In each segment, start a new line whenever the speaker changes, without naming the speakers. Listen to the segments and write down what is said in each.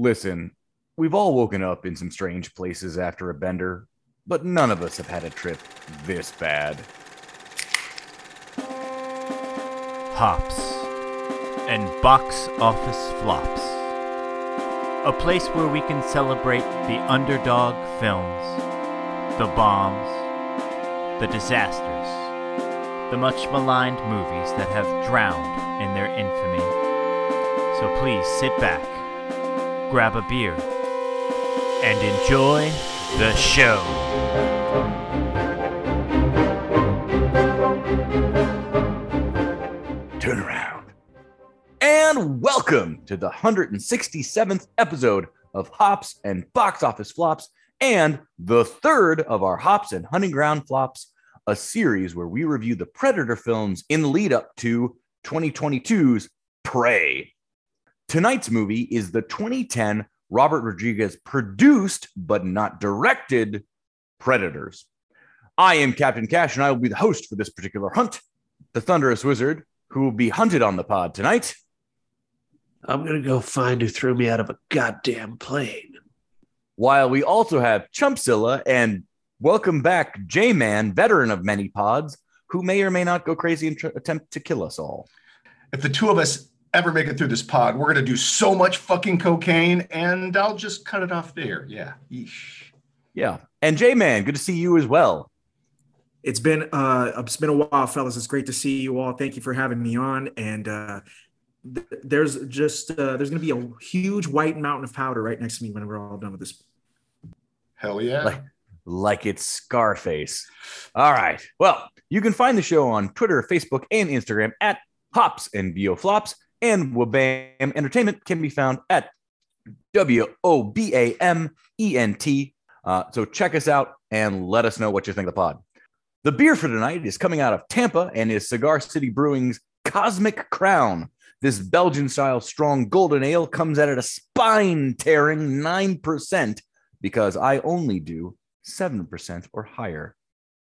Listen, we've all woken up in some strange places after a bender, but none of us have had a trip this bad.
Hops and box office flops. A place where we can celebrate the underdog films, the bombs, the disasters, the much maligned movies that have drowned in their infamy. So please sit back, grab a beer, and enjoy the show.
Turn around. And welcome to the 167th episode of Hops and Box Office Flops, and the third of our Hops and Hunting Ground Flops, a series where we review the Predator films in the lead up to 2022's Prey. Tonight's movie is the 2010 Robert Rodriguez produced but not directed Predators. I am Captain Cash, and I will be the host for this particular hunt, the Thunderous Wizard, who will be hunted on the pod tonight.
I'm gonna go find who threw me out of a goddamn plane.
While we also have Chumpzilla and welcome back J Man, veteran of many pods, who may or may not go crazy and tr- attempt to kill us all.
if the two of us ever make it through this pod, we're gonna do so much fucking cocaine, and I'll just cut it off there. Yeah. Yeesh.
Yeah. And J Man, good to see you as well.
It's been uh it's been a while, fellas. It's great to see you all. Thank you for having me on. And uh th- there's just uh there's gonna be a huge white mountain of powder right next to me when we're all done with this.
Hell yeah.
Like, like it's Scarface. All right. Well, you can find the show on Twitter, Facebook, and Instagram at Hops and BO Flops, and Wobam Entertainment can be found at W O B A M E N T. Uh, so check us out and let us know what you think of the pod. The beer for tonight is coming out of Tampa and is Cigar City Brewing's Cosmic Crown. This Belgian style strong golden ale comes out at a spine tearing 9% because I only do 7% or higher.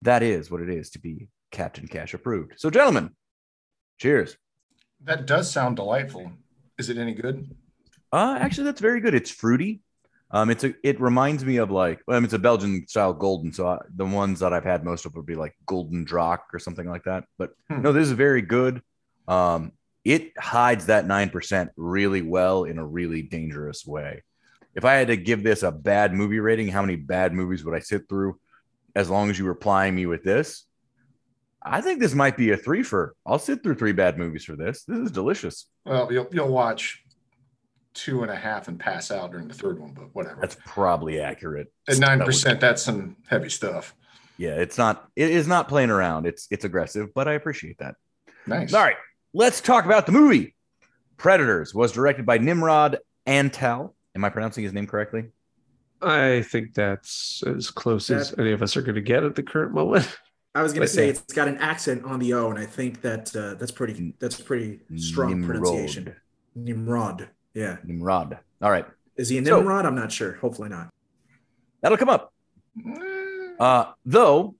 That is what it is to be Captain Cash approved. So, gentlemen, cheers.
That does sound delightful. Is it any good?
Uh, actually, that's very good. It's fruity. Um, it's a. It reminds me of like, well, it's a Belgian style golden. So I, the ones that I've had most of would be like golden Draak or something like that. But
Hmm.
no, this is very good. Um, it hides that nine percent really well in a really dangerous way. If I had to give this a bad movie rating, how many bad movies would I sit through? As long as you were plying me with this, I think this might be a three for. I'll sit through three bad movies for this. This is delicious.
Well, you'll you'll watch two and a half and pass out during the third one, but whatever.
That's probably accurate.
At nine percent, that's some heavy stuff.
Yeah, it's not. It is not playing around. It's it's aggressive, but I appreciate that.
Nice.
All right, let's talk about the movie. Predators was directed by Nimrod Antal. Am I pronouncing his name correctly?
I think that's as close as any of us are gonna get at the current moment.
I was gonna say
yeah.
it's got an accent on the O, and I think that uh, that's pretty that's pretty strong pronunciation. Nimrod. Yeah.
Nimrod. All right,
Is he a
So-
Nimrod? I'm not sure. Hopefully not.
that'll come up. Uh, though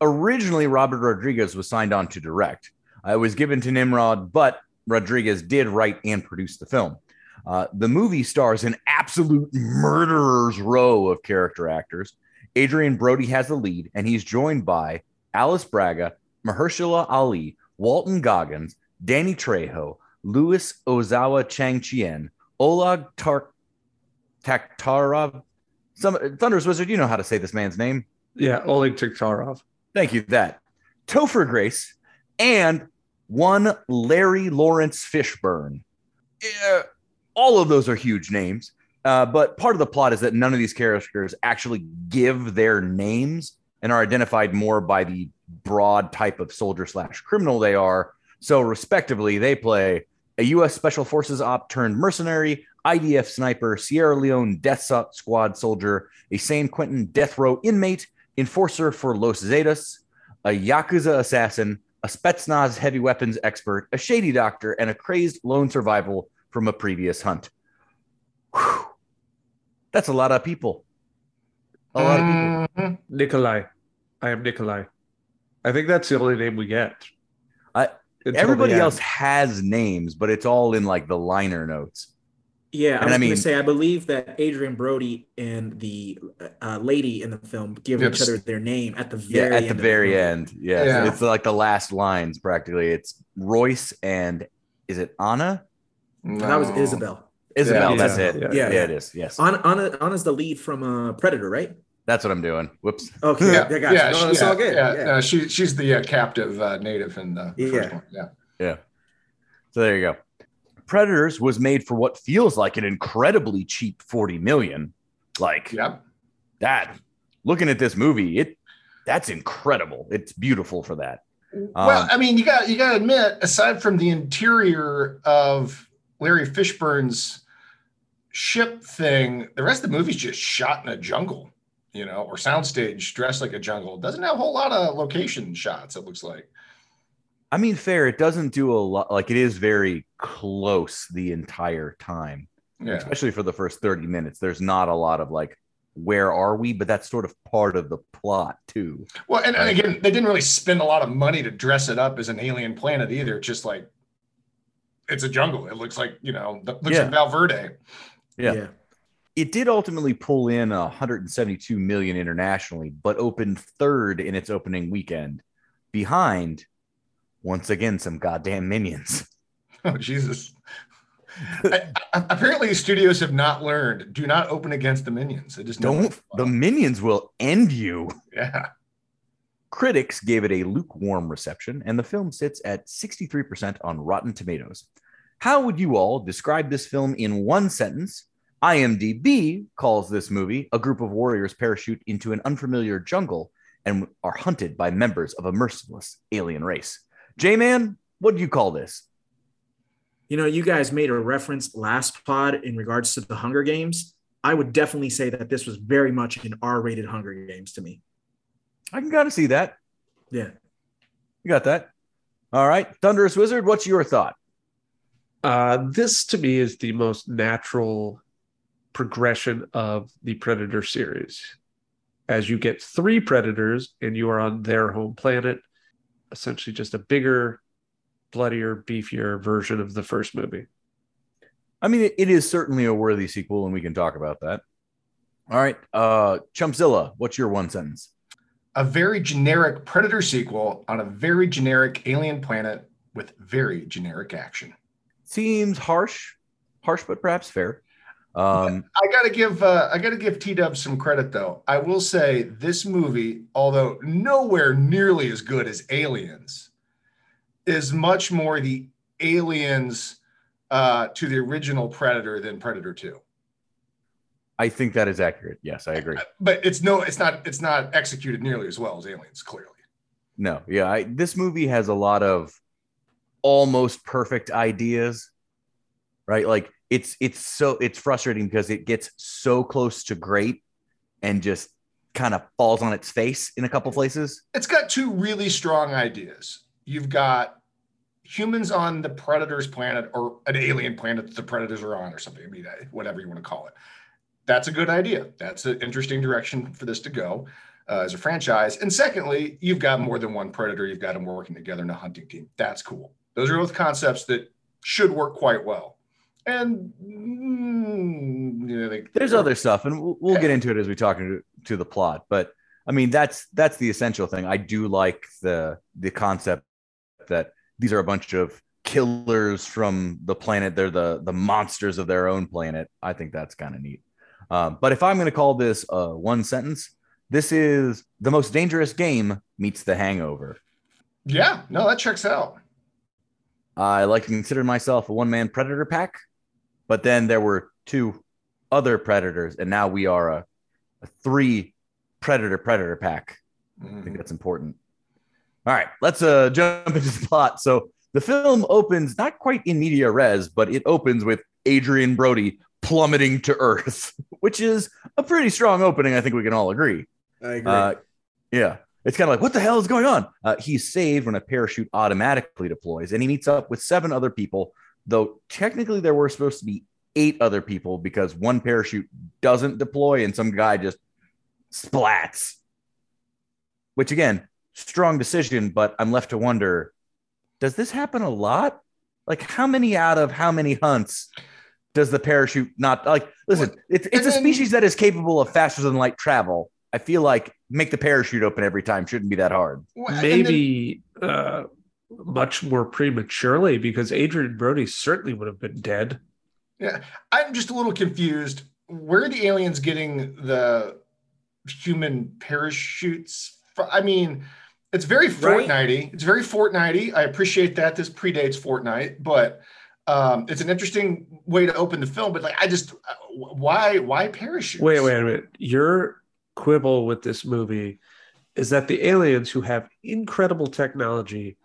originally Robert Rodriguez was signed on to direct. Uh, it was given to Nimrod, but Rodriguez did write and produce the film. Uh, the movie stars an absolute murderer's row of character actors. Adrien Brody has the lead, and he's joined by Alice Braga, Mahershala Ali, Walton Goggins, Danny Trejo, Louis Ozawa Chang Chien, Oleg Tar- Taktarov. Some Thunder's Wizard, you know how to say this man's name.
Yeah, Oleg Taktarov.
Thank you. That Topher Grace and one Larry Lawrence Fishburne. Eh, all of those are huge names. Uh, but part of the plot is that none of these characters actually give their names and are identified more by the broad type of soldier slash criminal they are. So, respectively, they play a U.S. Special Forces op turned mercenary, IDF sniper, Sierra Leone Death Squad soldier, a San Quentin death row inmate, enforcer for Los Zetas, a Yakuza assassin, a Spetsnaz heavy weapons expert, a shady doctor, and a crazed lone survival from a previous hunt. Whew. That's a lot of people. A lot of people.
mhm.
Nikolai. I am Nikolai. I think that's the only name we get.
I- Everybody else has names, but it's all in like the liner notes.
Yeah, I
And
was
I mean-
going to say, I believe that Adrien Brody and the uh, lady in the film give each other their name at the
Yeah,
very
at
end
the
of
very
movie.
end. Yeah.
Yeah.
It's like the last lines practically. It's Royce and is it Anna?
That was Isabel.
Isabel,
Yeah.
that's it.
Yeah.
Yeah,
Yeah.
it is. Yes.
Anna, Anna, Anna's the lead from uh, Predator, right?
That's what I'm doing. Whoops.
Okay,
Yeah,
I got
yeah.
No,
she-
it's
yeah,
all good.
Yeah,
Yeah.
uh, she she's the uh, captive uh, native in the
Yeah.
first one. Yeah,
Yeah. So there you go. Predators was made for what feels like an incredibly cheap 40 million. Like
yep.
that. Looking at this movie, it that's incredible. It's beautiful for that.
well,
Um,
I mean, you got you got to admit, aside from the interior of Larry Fishburne's ship thing, the rest of the movie's just shot in a jungle, you know, or soundstage dressed like a jungle. It doesn't have a whole lot of location shots. It looks like.
I mean, fair. It doesn't do a lot. Like it is very close the entire time,
Yeah.
especially for the first 30 minutes. There's not a lot of like, where are we? But that's sort of part of the plot too.
Well, and, and again, they didn't really spend a lot of money to dress it up as an alien planet either. Just like it's a jungle. It looks like you know, looks
Yeah.
like Val Verde.
Yeah. It did ultimately pull in 172 million internationally, but opened third in its opening weekend, behind once again some goddamn minions.
Oh Jesus! I- I- apparently, studios have not learned. Do not open against the minions. They just
Don't the minions will end you.
yeah.
Critics gave it a lukewarm reception, and the film sits at 63% on Rotten Tomatoes. How would you all describe this film in one sentence? IMDb calls this movie a group of warriors parachute into an unfamiliar jungle and are hunted by members of a merciless alien race. J Man, what do you call this?
You know, you guys made a reference last pod in regards to the Hunger Games. I would definitely say that this was very much an R-rated Hunger Games to me.
I can kind of see that.
Yeah.
You got that. All right. Thunderous Wizard, what's your thought?
Uh, this to me is the most natural progression of the Predator series. As you get three Predators and you are on their home planet, essentially just a bigger, bloodier, beefier version of the first movie.
I mean, it, it is certainly a worthy sequel, and we can talk about that. All right. Uh, Chumpzilla, what's your one sentence?
A very generic Predator sequel on a very generic alien planet with very generic action.
Seems harsh, harsh, but perhaps fair. Um,
I gotta give uh, I gotta give T Dub some credit though. I will say this movie, although nowhere nearly as good as Aliens, is much more the Aliens uh, to the original Predator than Predator Two.
I think that is accurate. Yes, I agree.
But it's no, it's not, it's not executed nearly as well as Aliens. Clearly,
No, yeah, I, this movie has a lot of almost perfect ideas, right? Like it's it's so it's frustrating because it gets so close to great and just kind of falls on its face in a couple places.
it's got two really strong ideas. You've got humans on the Predator's planet or an alien planet that the Predators are on, or something. I mean, whatever you want to call it. That's a good idea. That's an interesting direction for this to go uh, as a franchise. And secondly, you've got more than one Predator. You've got them working together in a hunting team. That's cool. Those are both concepts that should work quite well. And mm, you know, they,
There's other stuff, and we'll, we'll get into it as we talk to, to the plot. But I mean, that's that's the essential thing. I do like the the concept that these are a bunch of killers from the planet. They're the the monsters of their own planet. I think that's kind of neat. Um, but if I'm going to call this uh, one sentence, this is the most dangerous game meets the Hangover.
Yeah, no, that checks out.
I like to consider myself a one man predator pack, but then there were two other predators, and now we are a, a three predator predator pack. I
Mhm.
think that's important. All right, let's uh, jump into the plot. So the film opens not quite in media res, but it opens with Adrien Brody plummeting to Earth, which is a pretty strong opening. I think we can all agree.
I agree.
Uh, yeah. It's kind of like, what the hell is going on? Uh, he's saved when a parachute automatically deploys, and he meets up with seven other people, though technically there were supposed to be eight other people because one parachute doesn't deploy and some guy just splats. Which, again, strong decision, but I'm left to wonder does this happen a lot? Like, how many out of how many hunts does the parachute not like listen it's, it's a
then-
species that is capable of faster than light travel i feel like make the parachute open every time shouldn't be that hard
Well, and then-
maybe uh, much more prematurely because Adrien Brody certainly would have been dead. Yeah.
I'm just a little confused. Where are the aliens getting the human parachutes? fro- I mean, it's very
Right?
Fortnitey. It's very Fortnitey. I appreciate that. This predates Fortnite, but um, it's an interesting way to open the film. But like, I just why why parachutes?
Wait, wait a minute. Your quibble with this movie is that the aliens who have incredible technology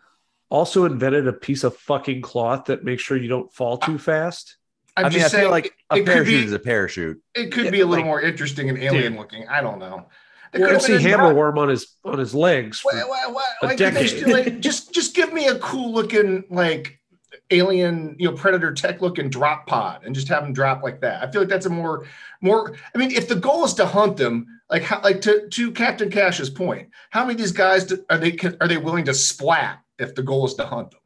also invented a piece of fucking cloth that makes sure you don't fall too fast.
I'm
i mean i
just saying,
feel like a
it could
parachute
be-
is a parachute
it could
Yeah,
be a little
like-
more interesting and alien looking. I don't know. It
We'll
could
see hammer
dot-
worm on his on his legs.
Why- why- why-
a
they
decade.
just, like, just just give me a cool looking like alien, you know, predator tech looking drop pod and just have them drop like that. I feel like that's a more more. I mean, if the goal is to hunt them, like how, like to to Captain Cash's point, how many of these guys do, are they are they willing to splat if the goal is to hunt them?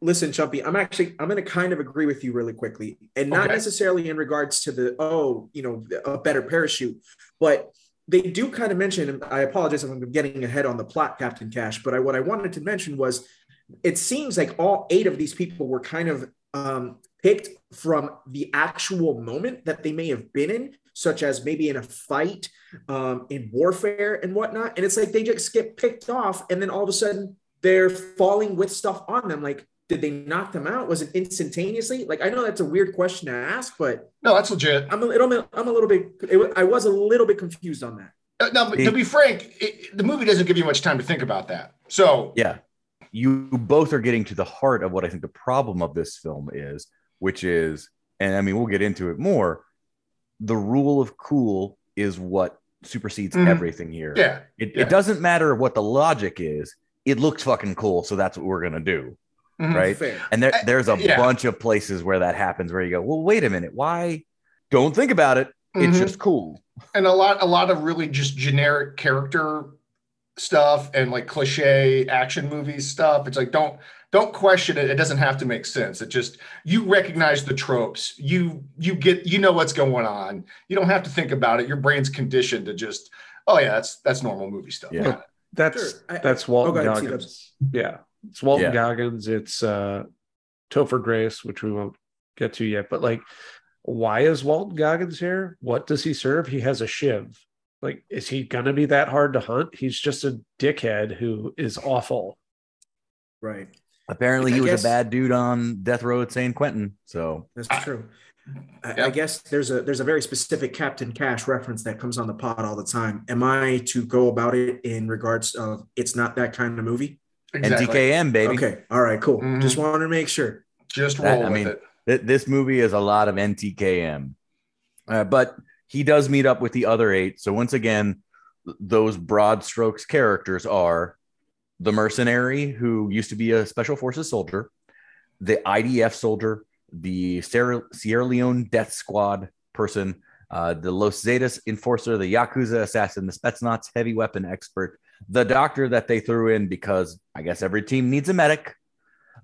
Listen, Chumpy, I'm actually I'm going to kind of agree with you really quickly, and not
Okay.
necessarily in regards to the oh, you know, a better parachute, but they do kind of mention. I apologize if I'm getting ahead on the plot, Captain Cash, but I, what I wanted to mention was, it seems like all eight of these people were kind of um, picked from the actual moment that they may have been in, such as maybe in a fight, um, in warfare and whatnot, and it's like they just get picked off, and then all of a sudden they're falling with stuff on them, like did they knock them out? Was it instantaneously? Like I know that's a weird question to ask, but
No, that's legit.
I'm a little, I'm a little bit, it, I was a little bit confused on that.
Uh, No, but to be frank, it, the movie doesn't give you much time to think about that. So
Yeah. You both are getting to the heart of what I think the problem of this film is, which is, and I mean, we'll get into it more. The rule of cool is what supersedes
Mhm.
everything here.
yeah,
It,
yeah.
it doesn't matter what the logic is. It looks fucking cool. So that's what we're going to do.
Mhm.
Right.
Fair.
And there, there's a
yeah.
bunch of places where that happens where you go, well, wait a minute. Why? Don't think about it. It's
Mhm.
just cool.
and a lot a lot of really just generic character stuff and like cliche action movies stuff it's like don't don't question it it doesn't have to make sense it just you recognize the tropes you you get you know what's going on you don't have to think about it your brain's conditioned to just oh yeah that's that's normal movie stuff
Yeah.
Got.
That's
Sure. I-
that's Walton
oh, go
Goggins. Yeah, it's Walton
Yeah.
Goggins. It's uh, Topher Grace, which we won't get to yet. But like, why is Walton Goggins here? What does he serve? He has a shiv. Like, is he gonna be that hard to hunt? He's just a dickhead who is awful.
Right.
Apparently,
I
he was
guess-
a bad dude on death row at San Quentin. So
That's true. I,
Yeah.
I guess there's a there's a very specific Captain Cash reference that comes on the pod all the time. Am I to go about it in regards of it's not that kind of movie?
exactly
NTKM, baby.
Okay, all right, cool.
Mhm.
Just wanted to make sure.
just
That-
roll
I
with
mean,
it
Th- this movie is a lot of NTKM. Uh, but he does meet up with the other eight. So once again, those broad strokes characters are the mercenary who used to be a special forces soldier, the IDF soldier, the Sierra, Leone death squad person, uh, the Los Zetas enforcer, the Yakuza assassin, the Spetsnaz heavy weapon expert, the doctor that they threw in because I guess every team needs a medic.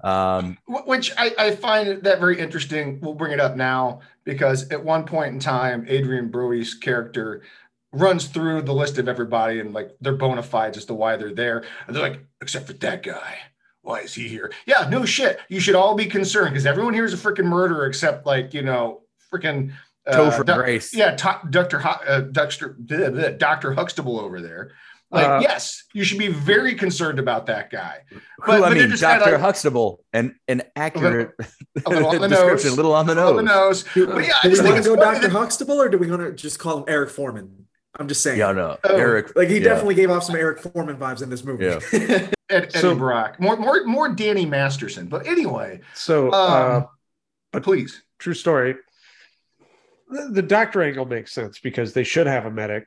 Um,
which I, I find that very interesting. We'll bring it up now because at one point in time, Adrien Brody's character runs through the list of everybody and like their bona fides as to why they're there. And they're like, except for that guy. Why is he here? Yeah, no shit. You should all be concerned because everyone here is a freaking murderer except like, you know, freaking uh,
Topher Grace.
Yeah, Dr. Hu- uh, Dr. Dr. Huxtable over there. Like,
Uh,
yes, you should be very concerned about that guy.
who
But-
I
but they're
mean,
just
Dr.
like-
Huxtable, and an accurate
a little on the
description,
nose.
little on the
On the
nose.
nose. But yeah, I
do we
think
want to
it's
go Dr.
that-
Huxtable or do we want to just call him Eric Forman? I'm just saying.
Yeah, no,
Oh.
Eric.
Like he
yeah.
definitely gave off some Eric Forman vibes in this movie.
Yeah.
Ed, Eddie
So-
Brock, more more more Danny Masterson. But anyway,
So, uh,
um, please.
true story. The, the doctor angle makes sense because they should have a medic,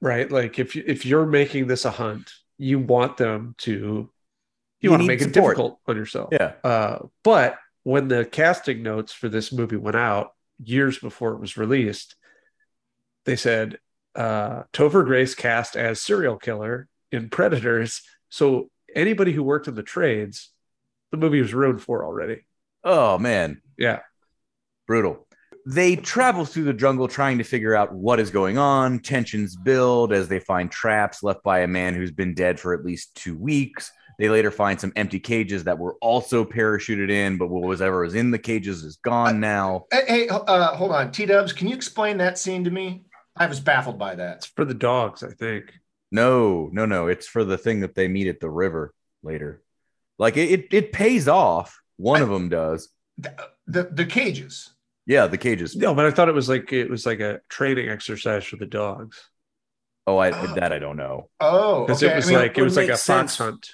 right? Like if you, if you're making this a hunt, you want them to you,
You
want to make it difficult on yourself.
Yeah.
Uh, but when the casting notes for this movie went out years before it was released, they said uh, Topher Grace cast as serial killer in Predators. So anybody who worked in the trades, the movie was ruined for already.
Oh man,
Yeah.
brutal. They travel through the jungle trying to figure out what is going on. Tensions build as they find traps left by a man who's been dead for at least two weeks. They later find some empty cages that were also parachuted in, but what was ever was in the cages is gone now.
Hey, hey uh, hold on, T Dubs, can you explain that scene to me? I was baffled by that.
It's for the dogs, I think.
No, no, no. It's for the thing that they meet at the river later. Like it, it, it pays off. One
I-
of them does.
The, the, the cages.
Yeah, the cages.
No, but I thought it was like it was like a training exercise for the dogs
Oh, I
Oh.
that I don't know.
Oh,
because
okay.
it was
I mean,
like it
would
was like a
make
fox hunt.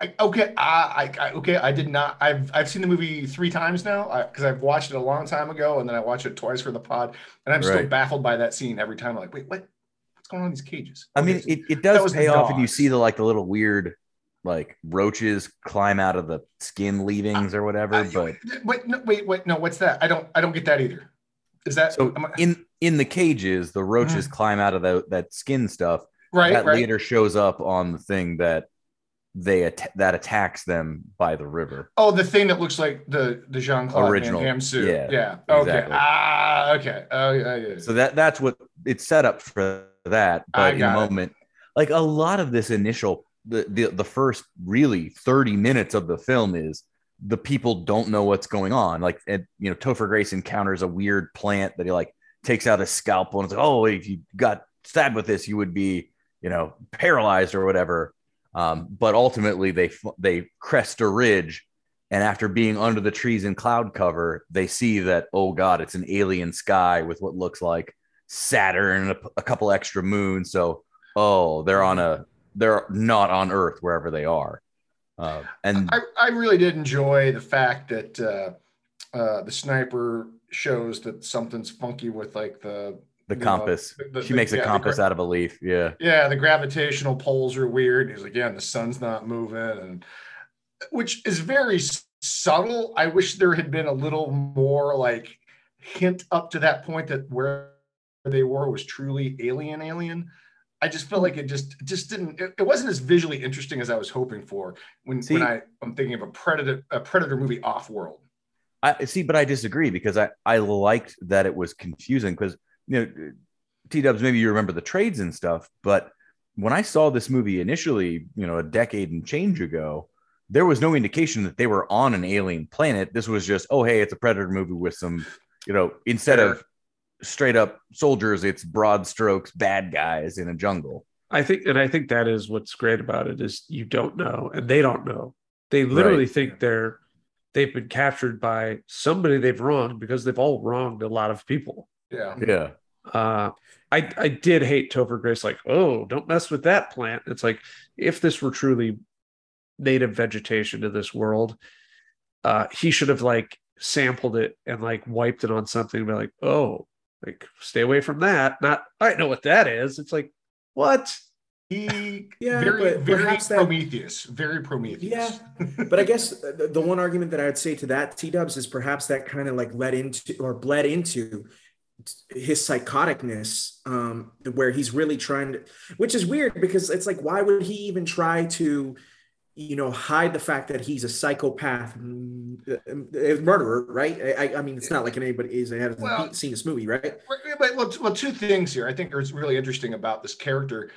I, okay, I, I, I okay. I did not. I've I've seen the movie three times now because I've watched it a long time ago, and then I watched it twice for the pod, and I'm still baffled by that scene every time. I'm like, wait, what? What's going on in these cages?
I mean, it, it does pay off, and you see the like the little weird like roaches climb out of the skin leavings or whatever.
I-
But
wait, no, wait, wait, no. What's that? I don't, I don't get that either. Is that
so
I-
in in the cages, the roaches climb out of the, that skin stuff.
right,
that
right?
later shows up on the thing that they that attacks them by the river.
Oh, the thing that looks like the the Jean Claude Van
Original,
Damme suit.
yeah,
yeah. Okay.
exactly.
Ah, okay. Oh, yeah, yeah.
So that that's what it's set up for that. But in a moment, like a lot of this initial the, the the first really 30 minutes of the film is the people don't know what's going on. Like and you know, Topher Grace encounters a weird plant that he like takes out a scalpel and it's like, oh, if you got stabbed with this, you would be, you know, paralyzed or whatever. Um, but ultimately they they crest a ridge and after being under the trees in cloud cover, they see that, oh God, it's an alien sky with what looks like Saturn, a, a couple extra moons. So, oh, they're on a, they're not on Earth wherever they are. Uh, and
I, I really did enjoy the fact that uh, uh, the sniper shows that something's funky with like the
the
you know,
compass,
the- the-
she
the-
makes a
yeah, the
compass
gra-
out of a leaf. Yeah.
yeah, the gravitational poles are weird. He's like, yeah, and the sun's not moving, and which is very subtle. I wish there had been a little more like hint up to that point that where they were was truly alien, alien. I just felt like it just just didn't. It, it wasn't as visually interesting as I was hoping for when
See-
when I I'm thinking of a predator a predator movie off world.
I see, but I disagree because I, I liked that it was confusing because, you know, T dubs, maybe you remember the trades and stuff, but when I saw this movie initially, you know, a decade and change ago, there was no indication that they were on an alien planet. This was just, oh, hey, it's a Predator movie with some, you know, instead of straight up soldiers, it's broad strokes, bad guys in a jungle.
I think, and I think that is what's great about it is you don't know, and they don't know. They literally
Right.
think they're they've been captured by somebody they've wronged because they've all wronged a lot of people.
Yeah.
Yeah.
Uh, I I did hate Topher Grace, like, oh, don't mess with that plant. It's like if this were truly native vegetation to this world, uh, he should have like sampled it and like wiped it on something and be like, oh, like stay away from that. Not I know what that is. It's like, what?
He
Yeah,
very very
perhaps that-
Prometheus, very Prometheus.
Yeah, but I guess the, the one argument that I would say to that T Dubs is perhaps that kind of like led into or bled into his psychoticness, um, where he's really trying to, which is weird because it's like, why would he even try to, you know, hide the fact that he's a psychopath, mm, uh, murderer, right? I, I- mean, it's not like anybody is hasn't
Well-
seen this movie, right?
But well, well, two things here I think are really interesting about this character,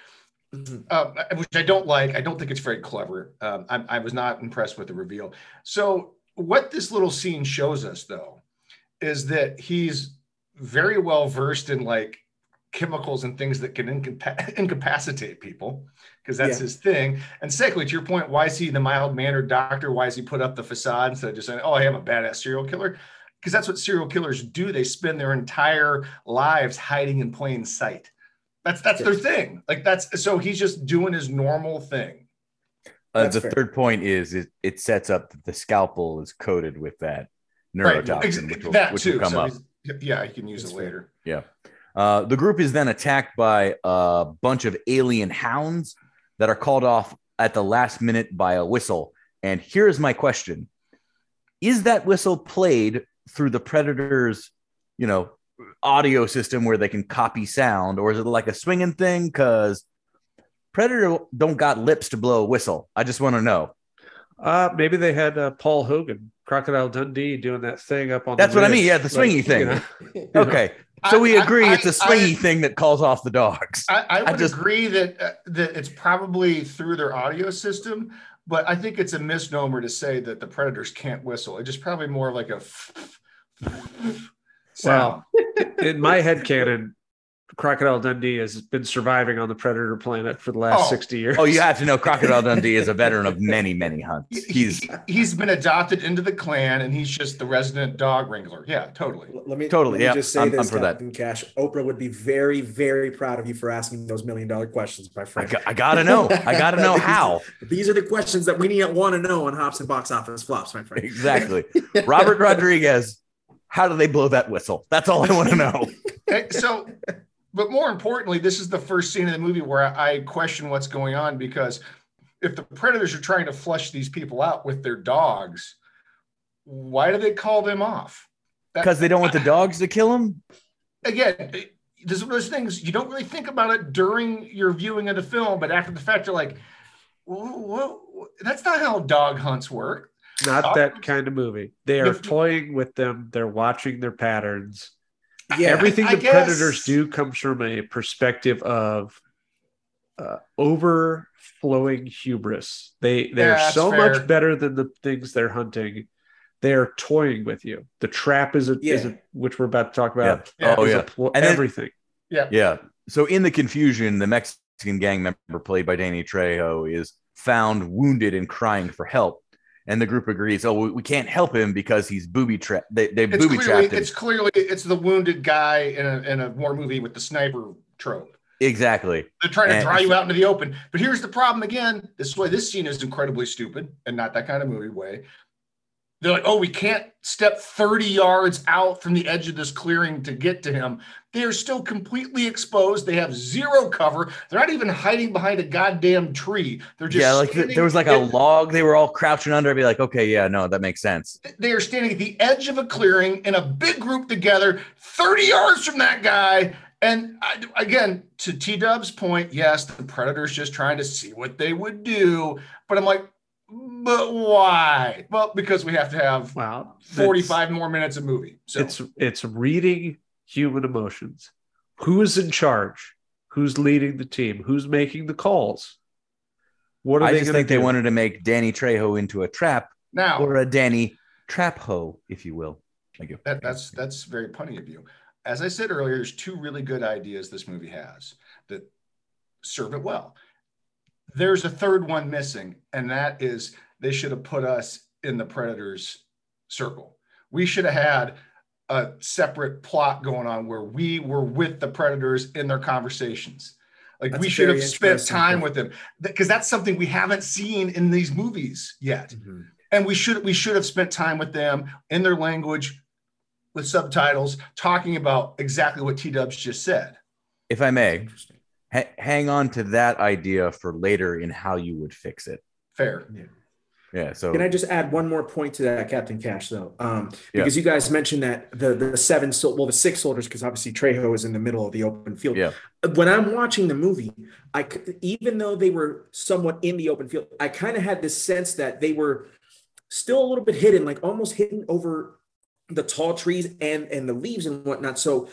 Mhm.
um, which I don't like. I don't think it's very clever. Um, I, I was not impressed with the reveal. So, what this little scene shows us, though, is that he's very well versed in like chemicals and things that can incapa- incapacitate people because that's
Yeah.
his thing. And secondly, to your point, why is he the mild mannered doctor? Why is he put up the facade instead of just saying, "Oh, I am a badass serial killer"? Because that's what serial killers do. They spend their entire lives hiding in plain sight. That's that's their thing. Like that's so he's just doing his normal thing.
Uh, the
fair.
third point is it, it sets up that the scalpel is coated with that neurotoxin,
Ex-
which will,
that
which
too.
will come
So
up.
yeah, he can use
That's
it
fair.
later.
Yeah. Uh, the group is then attacked by a bunch of alien hounds that are called off at the last minute by a whistle. And here's my question Is that whistle played through the Predator's, you know, audio system where they can copy sound, or is it like a swinging thing? Because Predator don't got lips to blow a whistle. I just want to know.
Uh, maybe they had uh, Paul Hogan, Crocodile Dundee, doing that thing up on.
That's what I mean. Yeah, the swingy
you
thing.
know.
Okay. So we
I-
agree
I-
it's a swingy thing that calls off the dogs.
I, I
I
would
just-
agree that uh, that it's probably through their audio system, but I think it's a misnomer to say that the predators can't whistle. It's just probably more like a sound.
In my head canon, Crocodile Dundee has been surviving on the predator planet for the last
Oh.
sixty years.
Oh, you have to know Crocodile Dundee is a veteran of many, many hunts.
He-
He's
he- he's been adopted into the clan, and he's just the resident dog wrangler. Yeah, totally.
Let me
Totally,
Let me
yeah,
just say
I'm-
this,
I'm for that.
Cash. Oprah would be very, very proud of you for asking those million dollar questions, my
I,
friend.
got, I gotta know. I gotta know how.
These are the questions that we need to want to know on Hops and Box Office Flops, my friend.
Exactly. Robert Rodriguez, how do they blow that whistle? That's all I want to know.
So, but more importantly, this is the first scene in the movie where I, I question what's going on because if the predators are trying to flush these people out with their dogs, why do they call them off?
Because they don't want the dogs to kill them.
again, it- there's one of those things you don't really think about it during your viewing of the film, but after the fact, you're like, "Whoa, whoa, that's not how dog hunts work.
Not that kind of movie. They are
If-
toying with them. They're watching their patterns.
Yeah,
Everything
I
the
guess-
predators do comes from a perspective of uh, overflowing hubris. They they
Yeah,
are
that's
so
fair.
much better than the things they're hunting. They are toying with you. The trap is a, is a which we're about to talk about.
Yeah.
Oh, yeah.
pl-
And then-
everything.
Yeah. So in the confusion, the Mexican gang member played by Danny Trejo is found wounded and crying for help. And the group agrees, oh, we, can't help him because he's booby trapped. They, they booby trapped him.
it's clearly it's the wounded guy in a, in a war movie with the sniper trope.
Exactly.
They're trying to
And-
draw you out into the open. But here's the problem again. This is why this scene is incredibly stupid and not that kind of movie way. They're like, oh, we can't step 30 yards out from the edge of this clearing to get to him. They are still completely exposed. They have zero cover. They're not even hiding behind a goddamn tree. They're just
yeah, like th-
standing
there was like a log they were all crouching under. I'd be like, okay, yeah, no, that makes sense.
they are standing at the edge of a clearing in a big group together, 30 yards from that guy. And I, again, to T Dub's point, yes, the Predator's just trying to see what they would do. But I'm like, but why? Well, because we have to have
Wow.
45 more minutes of movie. So
It's it's reading human emotions. Who is in charge? Who's leading the team? Who's making the calls? What are
I
they
just think
to
they wanted to make Danny Trejo into a trap
now
or a Danny Trap Ho, if you will. Thank you.
that, that's that's very punny of you. As I said earlier, there's two really good ideas this movie has that serve it well. There's a third one missing, and that is they should have put us in the Predators circle. We should have had a separate plot going on where we were with the Predators in their conversations. Like
That's
we should have spent time
point.
with them because that's something we haven't seen in these movies yet
Mhm.
and we should we should have spent time with them in their language with subtitles talking about exactly what T Dubs just said.
If I may,
Interesting.
Ha- hang on to that idea for later in how you would fix it.
Fair.
Yeah. So
Can I just add one more point to that, Captain Cash, though? Um,
Yeah.
because you guys mentioned that the the seven, sol- well, the six soldiers, because obviously Trejo is in the middle of the open field.
Yeah.
When I'm watching the movie, I even though they were somewhat in the open field, I kind of had this sense that they were still a little bit hidden, like almost hidden over the tall trees and and the leaves and whatnot. So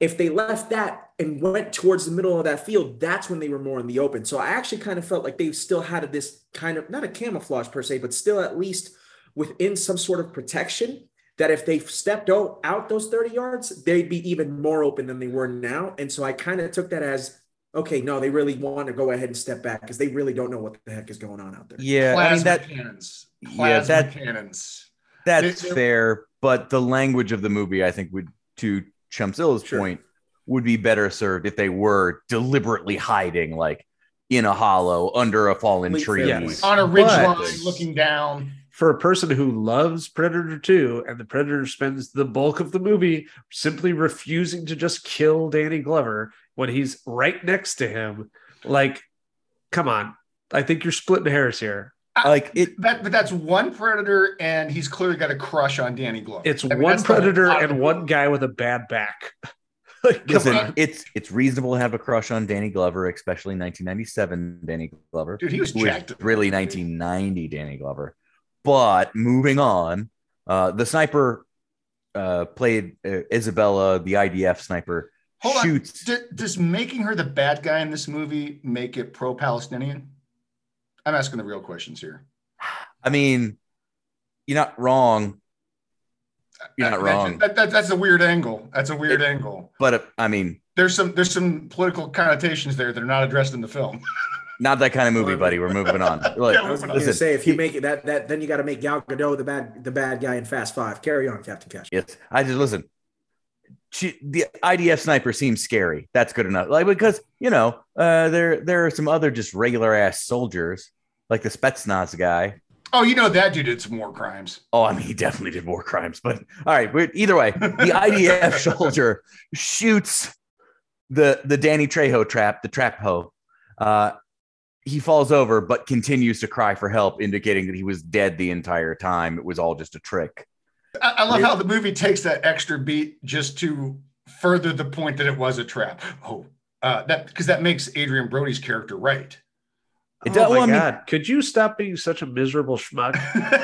if they left that and went towards the middle of that field, that's when they were more in the open. So I actually kind of felt like they still had this kind of not a camouflage per se, but still at least within some sort of protection. That if they stepped out, out those 30 yards, they'd be even more open than they were now. And so I kind of took that as okay, no, they really want to go ahead and step back because they really don't know what the heck is going on out there.
yeah,
Plasma
I mean that
cannons.
Yeah, that-
cannons.
that's
They- they-
fair, but the language of the movie, I think, would to Chumpzilla's
Sure.
point, would be better served if they were deliberately hiding, like in a hollow under a fallen
Complete
tree.
Yes.
On a ridge
But-
line looking down.
for a person who loves Predator 2 and the Predator spends the bulk of the movie simply refusing to just kill Danny Glover when he's right next to him, like, come on. I think you're splitting hairs here.
Like it,
That, but that's one predator, and he's clearly got a crush on Danny Glover.
It's
I mean,
one
that's the whole
Predator and one guy with a bad back. like,
listen, it's it's reasonable to have a crush on Danny Glover, especially 1997 Danny Glover.
Dude, he was
who is
jacked.
really 1990 Danny Glover. But moving on, uh, the sniper uh, played uh, Isabella, the IDF sniper,
Hold on.
shoots.
D- does making her the bad guy in this movie make it pro-Palestinian? I'm asking the real questions here.
I mean, you're not wrong, You're not
That-
wrong.
That, that- that's a weird angle. That's a weird angle.
but uh, I mean,
There's some there's some political connotations there that are not addressed in the film.
not that kind of movie, buddy. We're moving on. Look,
Yeah,
I was
Listen,
going to say if you make it that that then you got to make Gal Gadot the bad the bad guy in Fast Five. Carry on, Captain Cash.
Yes, I just listen. She, the IDF sniper seems scary. That's good enough. Like because you know, uh, there there are some other just regular ass soldiers, like the Spetsnaz guy.
Oh, you know that dude did some war crimes.
Oh, I mean, he definitely did war crimes. But all right, either way, the IDF soldier shoots the the Danny Trejo trap, the trap hoe. Uh, he falls over, but continues to cry for help, indicating that he was dead the entire time. It was all just a trick.
I, I love how the movie takes that extra beat just to further the point that it was a trap. Oh, uh, that because that makes Adrien Brody's character right.
It
oh
does-
my
well, I mean-
god! Could you stop being such a miserable schmuck?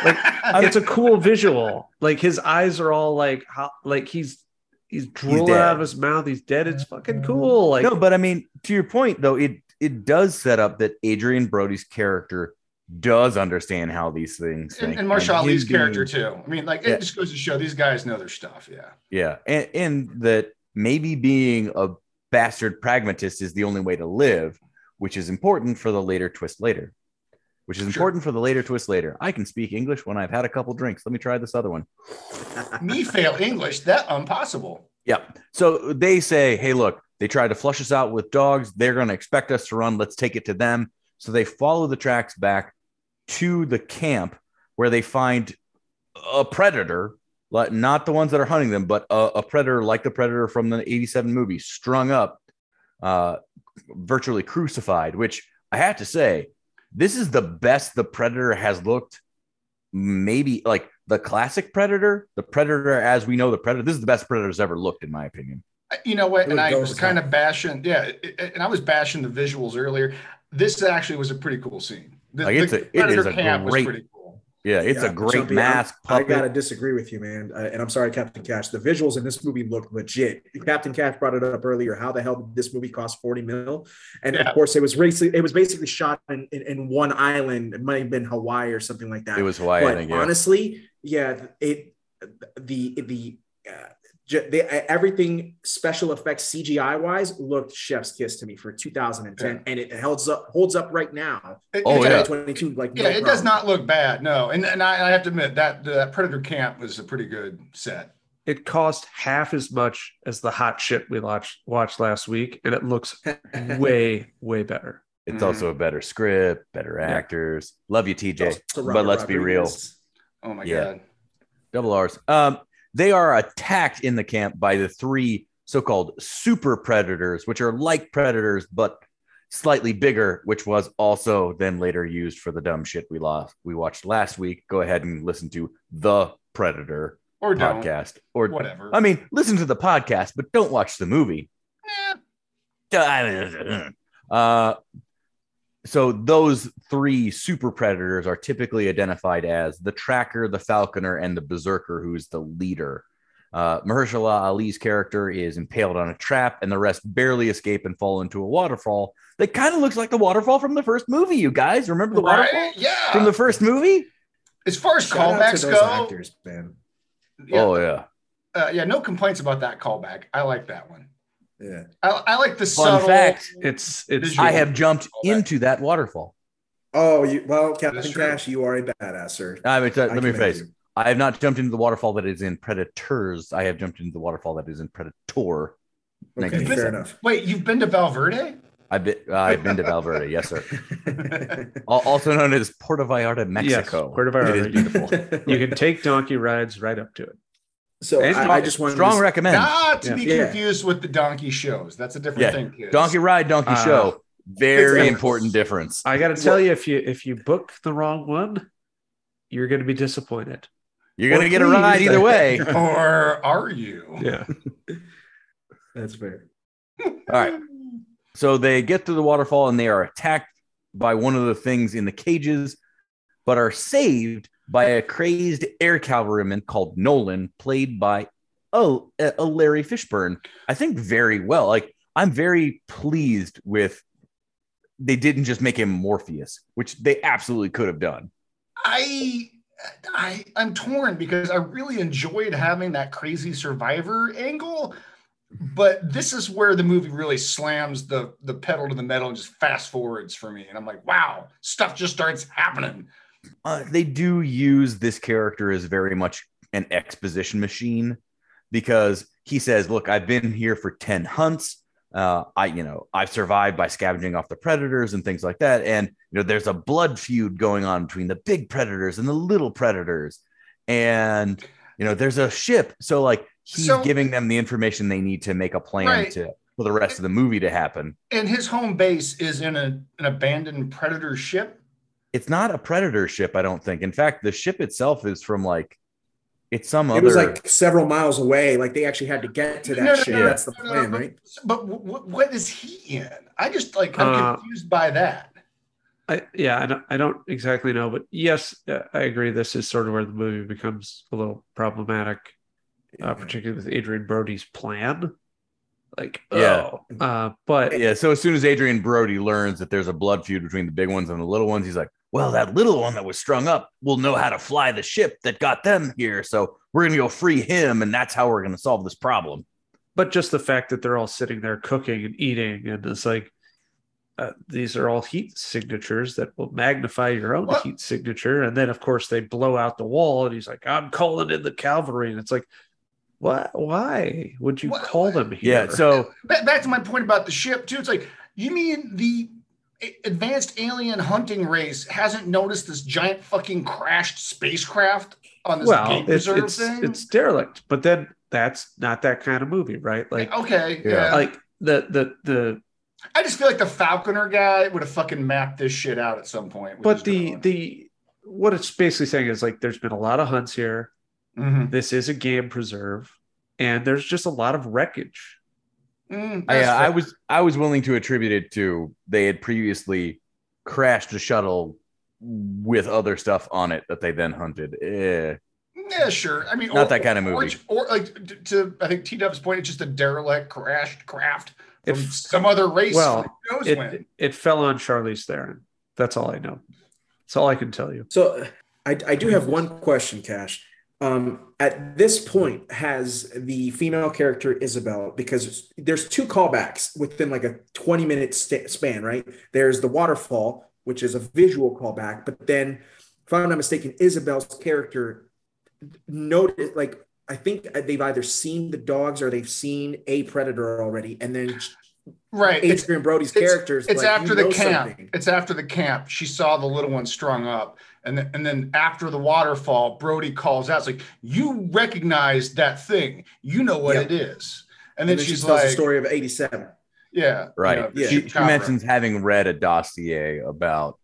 like,
it's a cool visual. Like his eyes are all like how, like he's he's drooling
dead.
out of his mouth. He's dead. It's fucking mm. cool. Like
no, but I mean, to your point though, it it does set up that Adrien Brody's character does understand how these things
and, and
Mahershala
Ali's
being-
character too. I mean, like
Yeah.
it just goes to show these guys know their stuff. Yeah.
Yeah, and, and that maybe being a bastard pragmatist is the only way to live, which is important for the later twist later. Which is
Sure.
important for the later twist later. I can speak English when I've had a couple drinks. Let me try this other one.
Me fail English. That impossible.
Yeah. So they say, hey, look, they tried to flush us out with dogs. They're going to expect us to run. Let's take it to them. So they follow the tracks back to the camp where they find a predator, not the ones that are hunting them, but a, a predator like the predator from the 87 movie, strung up, uh, virtually crucified, which I have to say, this is the best the predator has looked. Maybe like the classic predator, the predator as we know the predator. This is the best predator's ever looked, in my opinion.
Uh, you know what? And I was kind of bashing. Yeah, it- it- and I was bashing the visuals earlier. This actually was a pretty cool scene. The,
Like, it's
the
a- it
Predator
a
camp was
great-
pretty cool.
Yeah, it's
Yeah,
a great
Chumpy,
mask.
I, I gotta disagree with you, man. Uh, and I'm sorry, Captain Cash. The visuals in this movie look legit. Captain Cash brought it up earlier. How the hell did this movie cost 40 mil? And
Yeah.
of course, it was basically it was basically shot in, in, in one island. It might have been Hawaii or something like that.
It was Hawaii, I
but
think. Yeah.
honestly, yeah, it the the. Uh, ju- they, everything special effects CGI wise looked chef's kiss to me for 2010,
Yeah.
and it holds up holds up right now.
It-
Oh, yeah.
2022, like no
Yeah, it does not look bad. No, and and I, I have to admit that that Predator camp was a pretty good set.
it cost half as much as the hot shit we watched watched last week, and it looks way way better.
It's
Mhm.
also a better script, better actors. Love you, TJ. But let's be real.
Rodriguez.
Oh my
Yeah.
god.
Double R's. Um, they are attacked in the camp by the three so-called super predators, which are like predators but slightly bigger, which was also then later used for the dumb shit we lost we watched last week. Go ahead and listen to the Predator
Or
podcast, or
Whatever.
I mean, listen to the podcast, but don't watch the movie.
Eh,
Uh, so those three super predators are typically identified as the tracker, the falconer, and the berserker, who's the leader. Uh, Mahershala Ali's character is impaled on a trap, and the rest barely escape and fall into a waterfall that kind of looks like the waterfall from the first movie. You guys remember the waterfall?
Yeah.
from the first movie?
as far as
Shout
callbacks go,
actors, man.
yeah,
Oh yeah.
uh, yeah, no complaints about that callback. I like that one.
Yeah.
I, I like the
Fun
subtle.
fact:
It's it's
Visual.
I have jumped into that waterfall.
Oh, you, well, Captain
That's true.
Cash, you are a badass, sir.
I mean, let
I
me
commend
phrase.
you.
I have not jumped into the waterfall that is in Predators. I have jumped into the waterfall that is in Predator.
Okay,
1987.
fair enough.
Wait, you've been to Val Verde?
I've been, I've been to Val Verde, yes, sir. Also known as Puerto Vallarta, Mexico.
Puerto Vallarta.
Beautiful.
you can take donkey rides right up to it.
So I, I just wanted
Strong
to,
recommend.
Not to
Yeah.
be
Yeah.
confused with the donkey shows. That's a different
Yeah.
thing, kids.
Donkey ride, donkey
Uh,
show. Very important difference.
I got to tell you, if you if you book the wrong one, you're going to be disappointed.
You're gonna get a ride either way.
Or are you?
Yeah.
That's fair.
right. So they get to the waterfall and they are attacked by one of the things in the cages, but are saved by a crazed air cavalryman called Nolan, played by oh a, a Larry Fishburne. I think very well. Like I'm very pleased with they didn't just make him Morpheus, which they absolutely could have done.
I I I'm torn because I really enjoyed having that crazy survivor angle, but this is where the movie really slams the the pedal to the metal and just fast forwards for me, and I'm like, wow, stuff just starts happening.
Uh, they do use this character as very much an exposition machine because he says, "Look, I've been here for ten hunts uh, I, you know, I've survived by scavenging off the predators and things like that. And, you know, there's a blood feud going on between the big predators and the little predators. And, you know, there's a ship. So, like, he's
So-
giving them the information they need to make a plan
Right.
to for the rest of the movie to happen.
And his home base is in a, an abandoned predator ship.
It's not a predator ship, I don't think. In fact, the ship itself is from like, it's some
It
other.
It was like several miles away. Like they actually had to get to that
No, no,
ship.
no,
That's the
no, no,
plan,
but-
right?
But w- w- what is he in? I just like I'm
Uh,
confused by that.
I, yeah, I don't, I don't exactly know, but yes, uh, I agree. This is sort of where the movie becomes a little problematic, uh, particularly with Adrien Brody's plan. Like,
Yeah.
oh, uh, but
yeah. So as soon as Adrien Brody learns that there's a blood feud between the big ones and the little ones, he's like, well, that little one that was strung up will know how to fly the ship that got them here. So we're going to go free him. And that's how we're going to solve this problem.
but just the fact that they're all sitting there cooking and eating, and it's like uh, these are all heat signatures that will magnify your own
What?
heat signature, and then of course they blow out the wall, and he's like, "I'm calling in the cavalry," and it's like, what? Why would you
What-
call them here?
Yeah. So
Back, back to my point about the ship too. It's like you mean the a- advanced alien hunting race hasn't noticed this giant fucking crashed spacecraft on this
well,
game
it's
preserve
it's,
thing?
it's derelict, but then that's not that kind of movie, right? Like,
okay,
Yeah.
yeah.
like the the the
I just feel like the Falconer guy would have fucking mapped this shit out at some point.
but the
drone.
the what it's basically saying is like there's been a lot of hunts here.
Mhm.
This is a game preserve, and there's just a lot of wreckage.
Mm,
I, uh, I was I was willing to attribute it to they had previously crashed a shuttle with other stuff on it that they then hunted. Eh.
Yeah, sure. I mean,
Not that kind of movie.
Or, like t- to, I think T Dub's point, it's just a derelict, crashed craft from
If-
some other race.
well,
who knows
It
when.
it fell on Charlize Theron. That's all I know. That's all I can tell you.
So I, I do have one question, Cash. Um, at this point, has the female character Isabel, because there's two callbacks within like a 20 minute sta span, right? There's the waterfall, which is a visual callback, but then, if I'm not mistaken, Isabel's character noted like I think they've either seen the dogs or they've seen a predator already, and then
Right. It's,
Adrien Brody's
it's-
characters.
it's
like,
after the camp.
something.
It's after the camp. She saw the little one strung up. And then, and then after the waterfall, Brody calls out, it's like, you recognize that thing. You know what
Yep.
it is. And
And
then,
then she
she's
tells
like,
the story of '87.
yeah. you
Right.
know,
Yeah.
She, she mentions having read a dossier about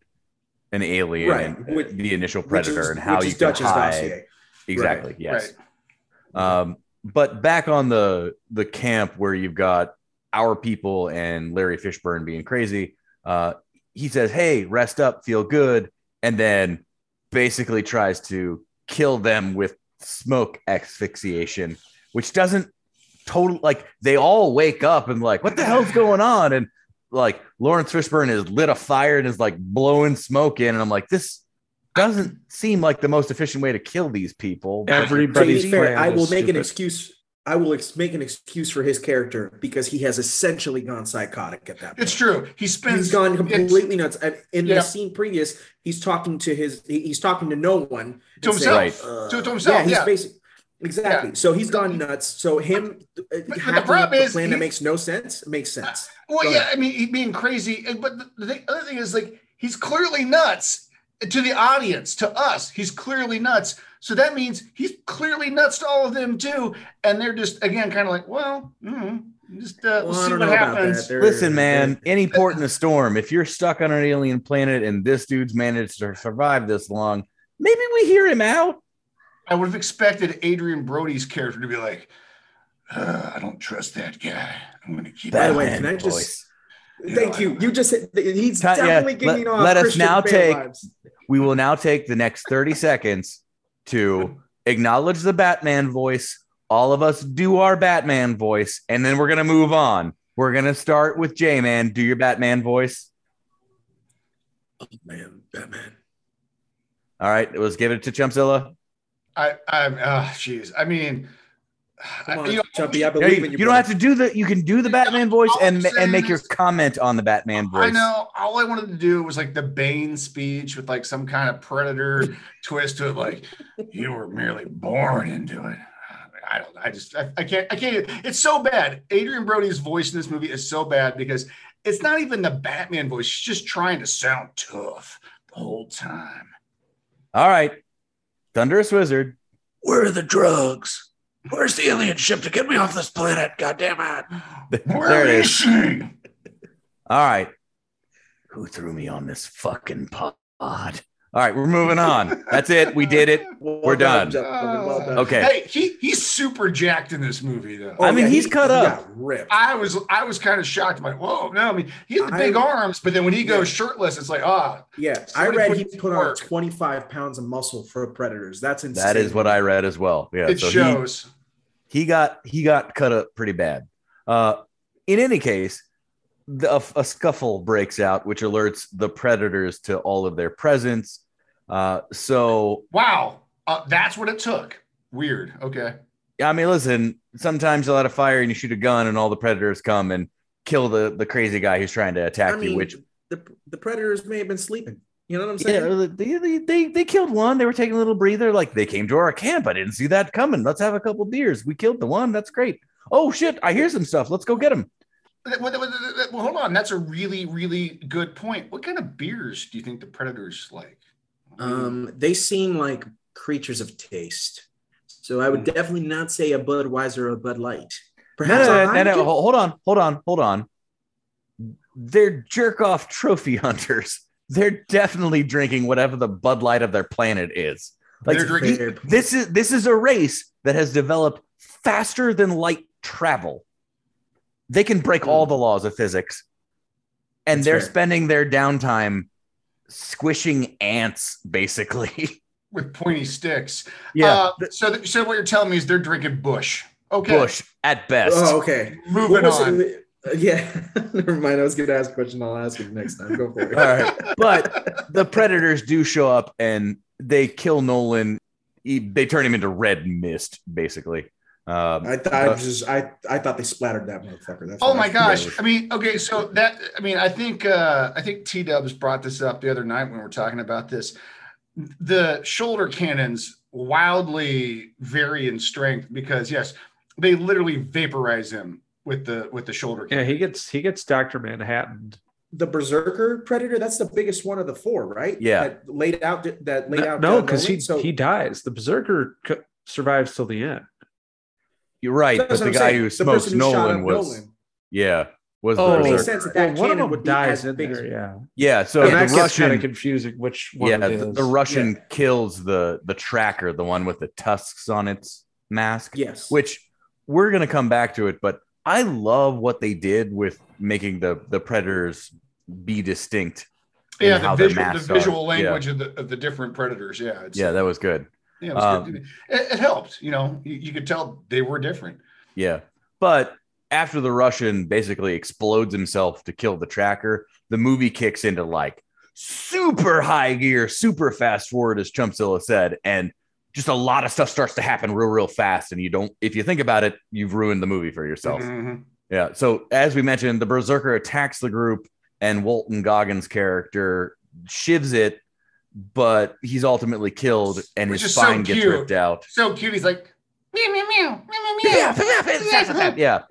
an alien
Right,
and
which-
the initial predator
is-
and how
which
you can
Dutch's
hide.
dossier.
Exactly.
Right,
Yes.
Right.
Um, but back on the the camp where you've got our people and Larry Fishburne being crazy, uh, he says, "Hey, rest up, feel good," and then basically tries to kill them with smoke asphyxiation, which doesn't total like they all wake up and like, what the hell's going on? And like Lawrence Fishburne has lit a fire and is like blowing smoke in, and I'm like, this doesn't seem like the most efficient way to kill these people.
To
Everybody's
be fair, I will
is
make an excuse. I will ex- make an excuse for his character because he has essentially gone psychotic at that point.
It's true. He spends.
He's gone completely nuts. And in
Yeah.
the scene previous, he's talking to his. He's talking to no one.
To
and saying,
himself.
uh,
To- to himself,
Yeah, he's
yeah.
basic. Exactly.
Yeah.
So he's gone nuts. So him uh,
the problem is
plan
he-
that makes no sense makes sense.
Well,
Go
yeah,
ahead.
I mean, he being crazy, uh, but the, the other thing is like he's clearly nuts to the audience, to us. He's clearly nuts. So that means he's clearly nuts to all of them too, and they're just again kind of like, well, mm, just uh,
Well,
we'll
I
see what happens.
Listen, man, any port in a storm, if you're stuck on an alien planet and this dude's managed to survive this long, maybe we hear him out.
I would have expected Adrien Brody's character to be like, uh, I don't trust that guy. I'm going to keep.
By the way, can I just
You
Thank
know,
you. You just said he's
Cut- yeah,
definitely
let-
giving off
let us
Christian
now take-
vibes.
we will now take the next 30 seconds to acknowledge the Batman voice. All of us do our Batman voice, and then we're gonna move on. We're gonna start with J Man. Do your Batman voice.
Oh, man, Batman.
All right, let's give it to Chumpzilla.
I, I'm, oh, jeez. I mean,
Come on,
you know,
Chumpy, I believe
you,
in you.
you don't have to do the. You can do the Batman voice
all
and and make your comment on the Batman voice.
I know. All I wanted to do was like the Bane speech with like some kind of predator twist to it, like you were merely born into it. I don't. I just. I, I can't. I can't. It's so bad. Adrien Brody's voice in this movie is so bad because it's not even the Batman voice. She's just trying to sound tough the whole time.
All right, Thunderous Wizard.
Where are the drugs? Where's the alien ship to get me off this planet? God damn it.
Where
There it
is
is.
she?
All right. Who threw me on this fucking pod? All right, we're moving on. That's it. We did it. We're done.
gentlemen, well done.
Okay.
Hey, he he's super jacked in this movie though.
I mean, he's cut up.
got ripped.
I was I was kind of shocked. I'm like, whoa, no, I mean, he had the
I-
big arms, but then when he
Yeah.
goes shirtless, it's like, ah,
yeah, I read
put
he put on 25 pounds of muscle for predators. That's insane.
That is what I read as well. Yeah.
it
so he-
shows.
he got he got cut up pretty bad. Uh, in any case, the, a, a scuffle breaks out, which alerts the predators to all of their presence. Uh, so
Wow, uh, that's what it took. Weird. Okay.
Yeah, I mean, listen, sometimes you light a fire and you shoot a gun, and all the predators come and kill the the crazy guy who's trying to attack
I mean,
you. Which
the, the predators may have been sleeping. You know what I'm
yeah,
saying?
they, they, they they killed one. They were taking a little breather. Like they came to our camp. I didn't see that coming. Let's have a couple beers. We killed the one. That's great. Oh shit! I hear some stuff. Let's go get him.
Well, hold on. That's a really, really good point. What kind of beers do you think the predators like?
Um, they seem like creatures of taste. So I would definitely not say a Budweiser or a Bud Light. Perhaps
no,
a
no, no, no, Hold on, hold on, hold on. They're jerk off trophy hunters. They're definitely drinking whatever the Bud Light of their planet is. Like
They're drinking-
this is this is a race that has developed faster than light travel. They can break all the laws of physics, and
That's
they're
fair.
spending their downtime squishing ants, basically.
With pointy sticks.
Yeah,
Uh, so, th- so what you're telling me is they're drinking Busch. Okay.
Busch at best.
Oh, okay.
Moving on.
it? Uh, yeah. Never mind. I was going to ask a question. I'll ask it next time. Go for it.
All right. But the predators do show up and they kill Nolan. He, they turn him into red mist, basically. Um,
I thought I just I I thought they splattered that motherfucker. That's
Oh my
I-
gosh! I mean, okay, so that I mean, I think uh, I think T Dubs brought this up the other night when we were talking about this. The shoulder cannons wildly vary in strength because yes, they literally vaporize him with the with the shoulder.
Yeah, he gets he gets Doctor Manhattan.
The Berserker Predator. That's the biggest one of the four, right?
Yeah.
That laid out. That laid out.
No, because he
So-
he dies. The Berserker c- survives till the end.
You're right,
That's
but the
I'm
guy
saying.
who
The
smokes
person who shot
Nolan
up
was
Nolan.
yeah was
Oh,
the
It makes sense that
Well,
that
one of
cannon
them
would
die
as
in
big
there. Yeah,
Yeah, so
and
the
that gets kind
Russian
of confusing. Which one
yeah
it
the, the Russian
Yeah.
kills the the tracker, the one with the tusks on its mask.
Yes.
which we're gonna come back to it, but I love what they did with making the the predators be distinct.
yeah, the visual, the
masks are.
visual
Yeah.
language of the of the different predators. Yeah, it's,
Yeah, that was good.
Yeah, it,
um.
It, it helped. You know, you, you could tell they were different.
Yeah. But after the Russian basically explodes himself to kill the tracker, the movie kicks into like super high gear, super fast forward, as Chumpzilla said. And just a lot of stuff starts to happen real, real fast. And you don't, if you think about it, you've ruined the movie for yourself.
Mhm.
Yeah. So as we mentioned, the Berserker attacks the group, and Walton Goggins' character shivs it, but he's ultimately killed, and
Which
his
is so
spine gets
cute.
ripped out.
So cute. He's like meow meow meow meow meow meow.
yeah.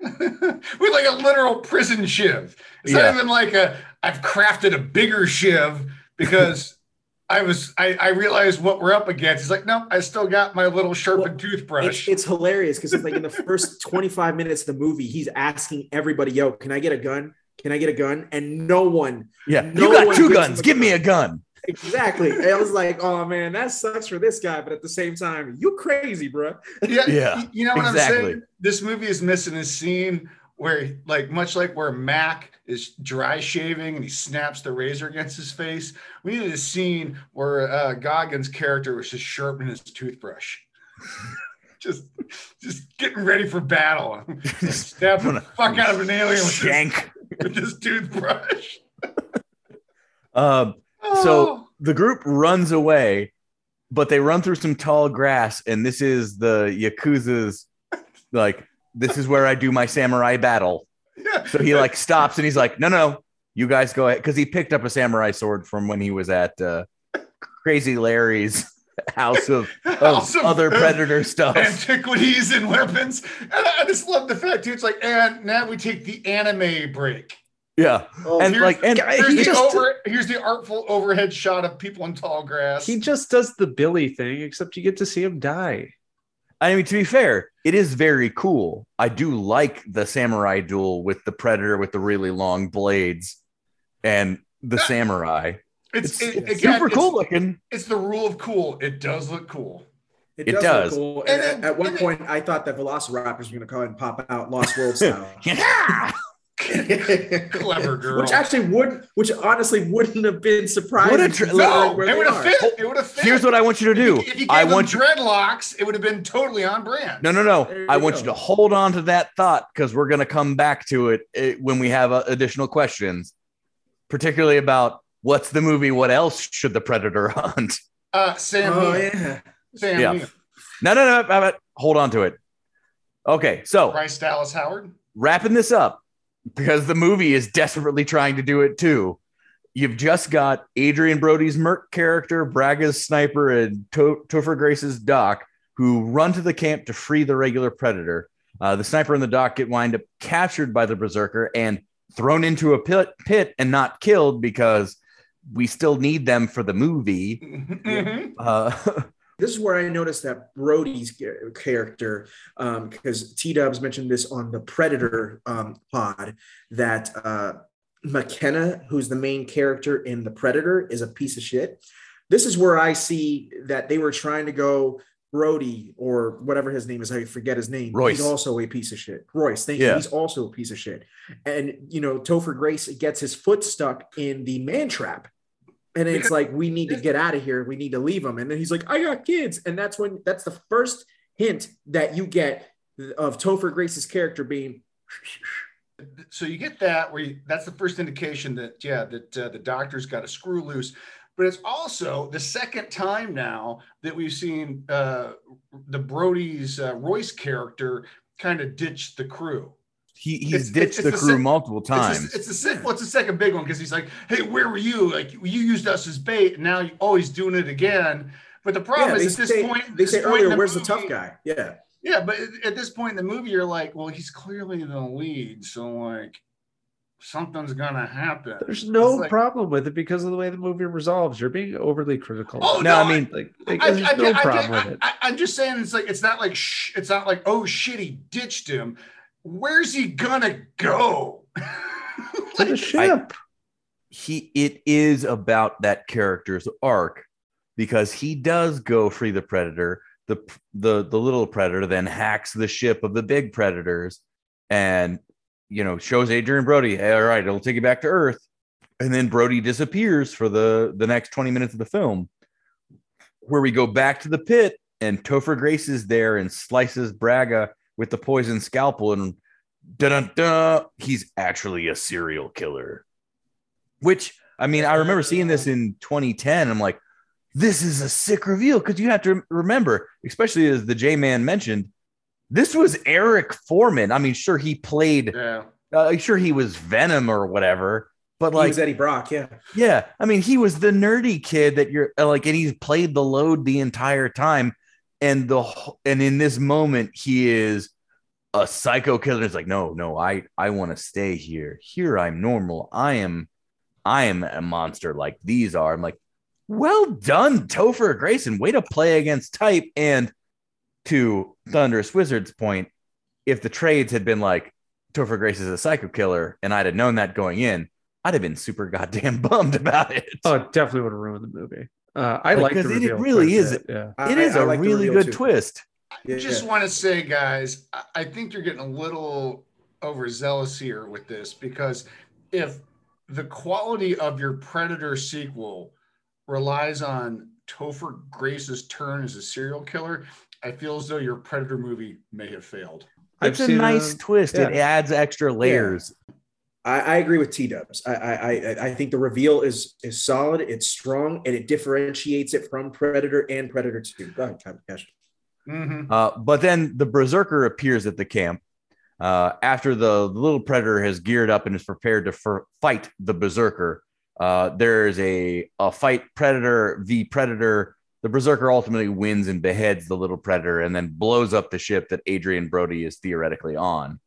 with like a literal prison shiv. It's
Yeah.
not even like a I've crafted a bigger shiv because I was I, I realized what we're up against. It's like, no, I still got my little sharpened
It's,
toothbrush.
it's hilarious because it's like in the first 25 minutes of the movie, he's asking everybody, "Yo, can I get a gun? Can I get a gun?" And no one,
Yeah.
No
you got
one
two guns.
him a
Give me a
gun.
Gun.
exactly. And I was like, "Oh man, that sucks for this guy," but at the same time, you crazy, bro.
yeah,
Yeah,
you know what
exactly.
I'm saying? This movie is missing a scene where like much like where Mac is dry shaving and he snaps the razor against his face. We needed a scene where uh, Goggins' character was just sharpening his toothbrush. just just getting ready for battle. Snapping the fuck out of an alien with his,
Shank.
with his toothbrush.
Um,
Oh.
So the group runs away, but they run through some tall grass, and this is the Yakuza's like, this is where I do my samurai battle.
yeah.
So he like stops and he's like, no, no, you guys go ahead. Cause he picked up a samurai sword from when he was at uh, Crazy Larry's house of, of
House of-
other predator stuff.
antiquities and weapons. And I I just love the fact too. It's like, and now we take the anime break.
Yeah.
Oh,
And
Here's-
like, and
Here's
he
the
just-
over. Here's the artful overhead shot of people in tall grass.
He just does the Billy thing, except you get to see him die.
I mean, to be fair, it is very cool. I do like the samurai duel with the predator with the really long blades and the samurai.
it's,
It's,
it-
it's
again,
super
it's-
cool looking.
It's the rule of cool. It does look cool.
It
look
does.
cool.
And
And,
then-
at, at one
and then-
point, I thought that Velociraptors were going to come and pop out Lost World style.
Yeah.
Clever girl.
Which actually would, which honestly wouldn't have been surprising.
What a tr-
considering
no, it would have
are.
fit. It would have fit.
Here's what I want you to
If
do.
you- If you gave
I
them
want you.
dreadlocks, it would have been totally on brand.
No, no, no.
There you
I want
go.
you to hold on to that thought because we're going to come back to it eh, when we have uh, additional questions, particularly about what's the movie. What else should the predator hunt?
Uh, Sam.
Oh
Neill.
yeah.
Sam.
Yeah.
Neill.
No, no, no. no, no, Hold on to it. Okay, so
Bryce Dallas Howard.
wrapping this up because the movie is desperately trying to do it too. You've just got Adrien Brody's Merc character, Braga's sniper, and to- Topher Grace's Doc, who run to the camp to free the regular predator. Uh, the sniper and the Doc get wind up captured by the berserker and thrown into a pit, pit and not killed because we still need them for the movie.
Mhm.
Uh,
This is where I noticed that Brody's character, because T Dubs mentioned this on the Predator um, pod, that uh, McKenna, who's the main character in the Predator, is a piece of shit. This is where I see that they were trying to go Brody or whatever his name is. I forget his name.
Royce.
He's also a piece of shit. Royce, thank
Yeah.
you. He's also a piece of shit. And you know, Topher Grace gets his foot stuck in the man trap. And it's like, we need to get out of here. We need to leave him. And then he's like, I got kids. And that's when that's the first hint that you get of Topher Grace's character being
so you get that where you, that's the first indication that yeah that uh, the doctor's got a screw loose but it's also the second time now that we've seen uh, the brody's uh, royce character kind of ditch the crew
he,
It's-
he's ditched
it's
the
the
crew
same-
multiple
it's
times.
it's the sec- what's the second big one because he's like hey where were you like you used us as bait and now you're oh, always doing it again but the problem
yeah,
is at this
say,
point
they
this
say
point
earlier,
the
where's the tough guy? Yeah.
yeah, but at- at this point in the movie, you're like, well, he's clearly the lead, so like something's gonna happen.
There's no
like-
problem with it because of the way the movie resolves. You're being overly critical.
Oh,
no, I
no,
mean,
like, like,
I,
there's
I,
no
I,
problem
I,
with it.
I, I'm just saying, it's like it's not like sh- it's not like oh shit, he ditched him. Where's he gonna go?
To the ship.
he it is about that character's arc because he does go free the predator the the the little predator then hacks the ship of the big predators and you know shows adrien brody hey, all right it'll take you back to earth and then brody disappears for the the next 20 minutes of the film where we go back to the pit and topher grace is there and slices braga with the poison scalpel and dun he's actually a serial killer which I mean, I remember seeing this in 2010. I'm like, this is a sick reveal because you have to remember, especially as the J Man mentioned, this was Eric Forman. I mean, sure he played,
yeah,
uh, sure he was Venom or whatever, but like,
Eddie Brock, yeah.
yeah, I mean, he was the nerdy kid that you're like, and he's played the load the entire time, and the and in this moment he is a psycho killer. It's like, no, no, I I want to stay here. Here I'm normal. I am, I am a monster like these are. I'm like, well done, Topher Grayson. Way to play against type. And to Thunderous Wizard's point, if the trades had been like Topher Grace is a psycho killer, and I'd have known that going in, I'd have been super goddamn bummed about it.
Oh, it definitely would have ruined the movie. Uh, I like
Because
the
it really is-
bit, Yeah.
I-
it is
I
a
like
really good
too.
twist.
Yeah.
just want to say, guys, I, I think you're getting a little overzealous here with this because if the quality of your Predator sequel relies on Topher Grace's turn as a serial killer, I feel as though your Predator movie may have failed.
It's a
seen
nice twist. It adds extra layers.
I, I agree with T Dubs. I, I I I think the reveal is is solid. It's strong, and it differentiates it from Predator and Predator Two. Go ahead, Kevin Cash.
Mhm.
Uh, but then the berserker appears at the camp uh, after the little predator has geared up and is prepared to fir- fight the berserker. Uh, there's a, a fight predator v predator. The berserker ultimately wins and beheads the little predator and then blows up the ship that Adrien Brody is theoretically on.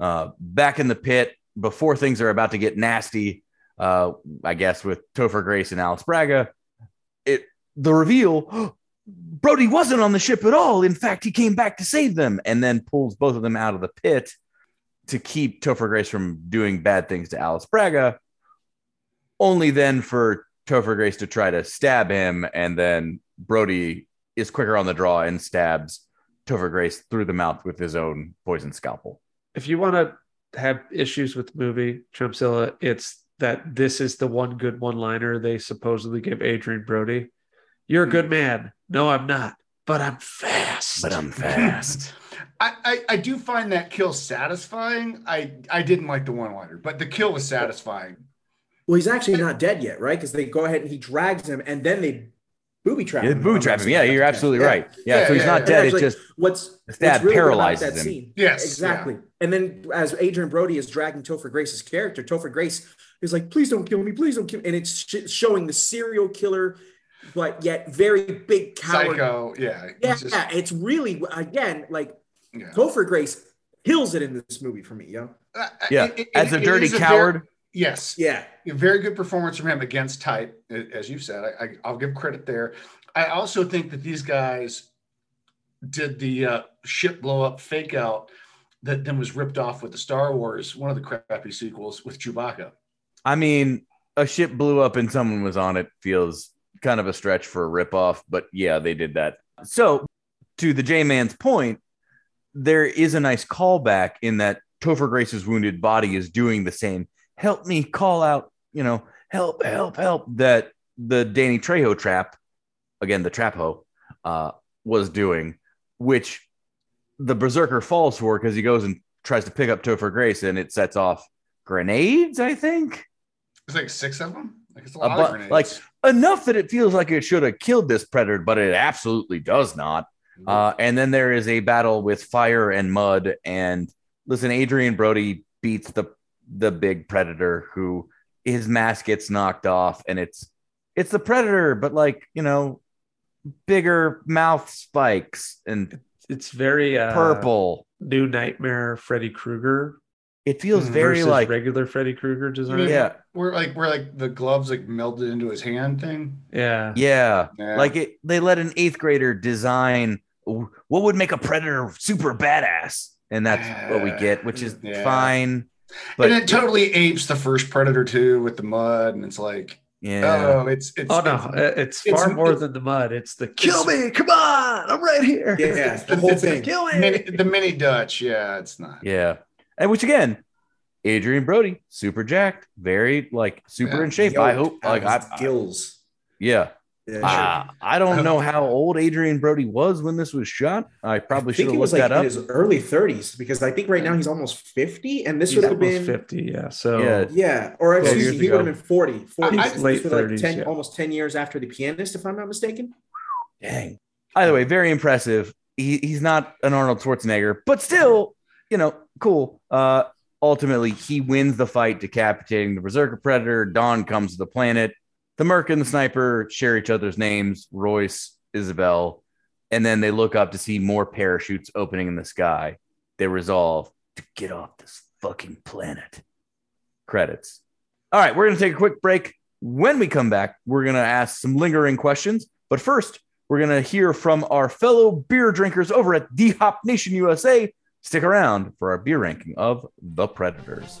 Uh, back in the pit, before things are about to get nasty, uh, I guess with Topher Grace and Alice Braga, it the reveal Brody wasn't on the ship at all. In fact, he came back to save them and then pulls both of them out of the pit to keep Topher Grace from doing bad things to Alice Braga. Only then for Topher Grace to try to stab him, and then Brody is quicker on the draw and stabs Topher Grace through the mouth with his own poison scalpel.
If you want to have issues with the movie Chumpzilla, it's that this is the one good one-liner they supposedly give Adrien Brody. You're a good hmm. man. No, I'm not, but I'm fast.
But I'm fast.
I, I, I do find that kill satisfying. I, I didn't like the one liner, but the kill was satisfying.
Well, he's actually not dead yet, right? Because they go ahead and he drags him, and then they booby trap
Yeah,
him.
boo trap. Yeah, you're absolutely right. Yeah,
Yeah,
so he's
yeah,
not
yeah.
dead.
Actually,
It's just
what's
The stab
really
paralyzes
that
him.
Scene,
Yes,
exactly. And then as Adrien Brody is dragging Topher Grace's character, Topher Grace is like, "Please don't kill me, please don't kill." Me. And it's sh- showing the serial killer, but yet very big coward.
Psycho. Yeah.
Yeah,
just-
it's really again like
yeah.
Topher Grace kills it in this movie for me, yo.
Uh,
yeah.
it- it-
As a
it
dirty
is very-
coward,
yes.
Yeah,
A very good performance from him against type, as you said. I, I, I'll give credit there. I also think that these guys did the uh, ship blow up fake out that then was ripped off with the Star Wars, one of the crappy sequels with Chewbacca.
I mean, a ship blew up and someone was on it feels kind of a stretch for a ripoff, but yeah, they did that. So, to the J Man's point, there is a nice callback in that Topher Grace's wounded body is doing the same help me call out, you know, help, help, help that the Danny Trejo trap, again, the trap ho, uh, was doing, which the Berserker falls for because he goes and tries to pick up Topher Grace and it sets off grenades, I think.
There's like six of them. Like it's a
A
lot
bu-
of grenades.
like enough that it feels like it should have killed this predator, but it absolutely does not. Uh, and then there is a battle with fire and mud. And listen, Adrien Brody beats the the big predator who his mask gets knocked off, and it's it's the predator, but like you know, bigger mouth spikes and
It's very uh,
purple.
New Nightmare Freddy Krueger
It feels very like
regular Freddy Krueger
You
design.
mean
yeah.
Where like where like the gloves like melted into his hand thing.
yeah.
Yeah,
Yeah.
like it. They let an eighth grader design what would make a predator super badass, and that's what we get, which is
Yeah.
fine. But
and it totally apes the first Predator 2 with the mud, and it's like,
yeah,
oh, it's it's
Oh no,
it's-
it's,
it's-
far more
it's-
than the mud. It's the kill me, come on, I'm right here.
yeah, the
it's-
whole
it's
thing.
Kill me.
mini, the mini Dutch. Yeah, it's not.
yeah, and which again, Adrien Brody, super jacked, very like super
Yeah.
in shape. I hope, like I,
his
I-
gills.
yeah.
Yeah,
Uh, I don't know how old Adrien Brody was when this was shot. I probably
I
should
think
have
he was
looked
like
that
in
up.
his early 30s because I think right now he's almost 50, and this
He's
would have been
50, yeah. So
Yeah.
yeah, or
Twelve
excuse me, he would have been 40. 40
I-
This was
late
like 10,
yeah.
almost 10 years after the pianist, if I'm not mistaken.
Dang. Either way, very impressive. He, he's not an Arnold Schwarzenegger, but still, you know, cool. Uh, ultimately, he wins the fight, decapitating the Berserker Predator. Dawn comes to the planet. The Merc and the Sniper share each other's names Royce, Isabel. And then they look up to see more parachutes opening in the sky. They resolve to get off this fucking planet. Credits. All right, we're going to take a quick break. When we come back, we're going to ask some lingering questions. But first, we're going to hear from our fellow beer drinkers over at The Hop Nation USA. Stick around for our beer ranking of The Predators.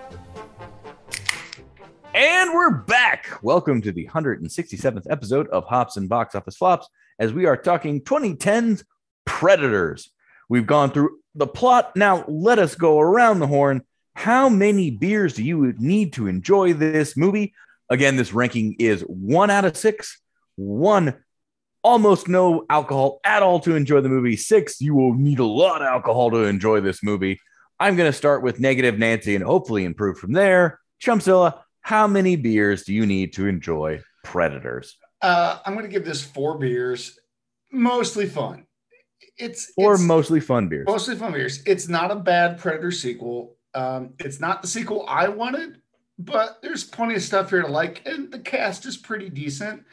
And we're back. Welcome to the 167th episode of Hops and Box Office Flops as we are talking 2010's Predators. We've gone through the plot. Now, let us go around the horn. How many beers do you need to enjoy this movie? Again, this ranking is one out of six, one almost no alcohol at all to enjoy the movie. Six, you will need a lot of alcohol to enjoy this movie. I'm going to start with negative Nancy and hopefully improve from there. Chumpzilla, how many beers do you need to enjoy Predators?
Uh, I'm going to give this four beers, mostly fun. It's
Or
it's
mostly fun beers?
mostly fun beers. It's not a bad Predator sequel. Um, it's not the sequel I wanted, but there's plenty of stuff here to like, and the cast is pretty decent.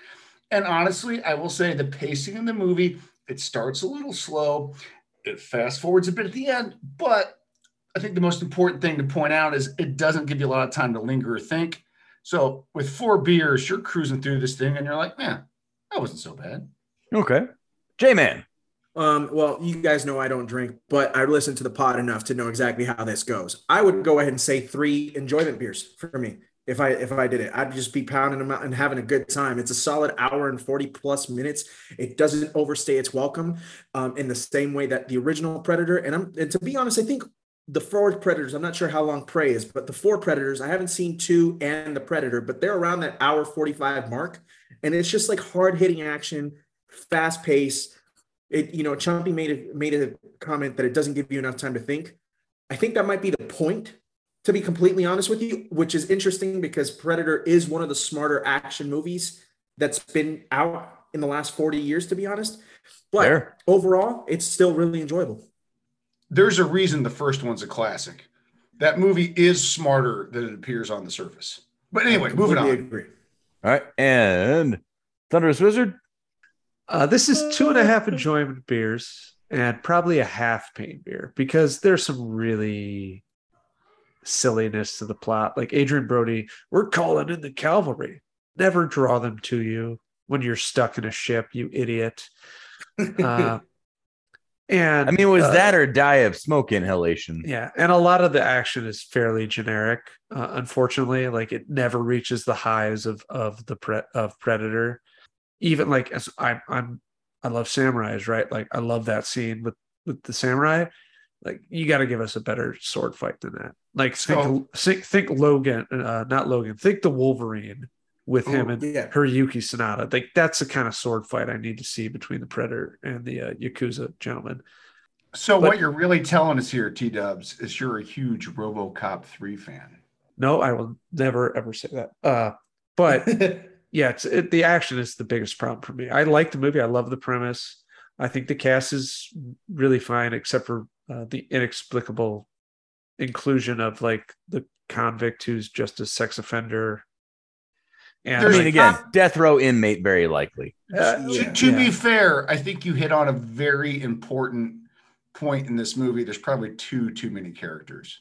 And honestly, I will say the pacing in the movie it starts a little slow, it fast forwards a bit at the end, but I think the most important thing to point out is it doesn't give you a lot of time to linger or think. So with four beers, you're cruising through this thing, and you're like, man, that wasn't so bad.
Okay. J Man.
Um, well, you guys know I don't drink, but I listen to the pod enough to know exactly how this goes. I would go ahead and say three enjoyment beers for me. If I if I did it, I'd just be pounding them out and having a good time. It's a solid hour and 40 plus minutes. It doesn't overstay its welcome um, in the same way that the original Predator. And I'm and to be honest, I think the four Predators, I'm not sure how long Prey is, but the four Predators, I haven't seen two and the Predator, but they're around that hour 45 mark. And it's just like hard hitting action, fast pace. It, you know, Chumpy made a made a comment that it doesn't give you enough time to think. I think that might be the point, to be completely honest with you, which is interesting because Predator is one of the smarter action movies that's been out in the last 40 years, to be honest. But
Fair.
overall, it's still really enjoyable.
There's a reason the first one's a classic. That movie is smarter than it appears on the surface. But anyway, moving
Completely
on.
agree.
All right. And Thunderous Wizard.
Uh, this is two and a half enjoyment beers and probably a half pain beer because there's some really silliness to the plot. Like Adrien Brody, we're calling in the cavalry. Never draw them to you when you're stuck in a ship, you idiot. Uh, and
I mean, was
uh,
that or die of smoke inhalation?
yeah, and a lot of the action is fairly generic. Uh, unfortunately, like it never reaches the highs of of the pre- of Predator. Even like as I'm I'm I love samurais, right? Like I love that scene with with the samurai. Like you got to give us a better sword fight than that. Like think think, think Logan, uh, not Logan. Think the Wolverine with him
Oh,
and
yeah.
Hiroyuki Sanada. Like that's the kind of sword fight I need to see between the Predator and the uh, Yakuza gentleman.
So
But-
what you're really telling us here, T Dubs, is you're a huge RoboCop three fan.
No, I will never ever say that. Uh, but yeah, it's it, the action is the biggest problem for me. I like the movie. I love the premise. I think the cast is really fine, except for uh, the inexplicable inclusion of like the convict who's just a sex offender. And
I mean,
like,
again, death row inmate, very likely.
uh,
Yeah.
to to be fair, I think you hit on a very important point in this movie. There's probably too too many characters.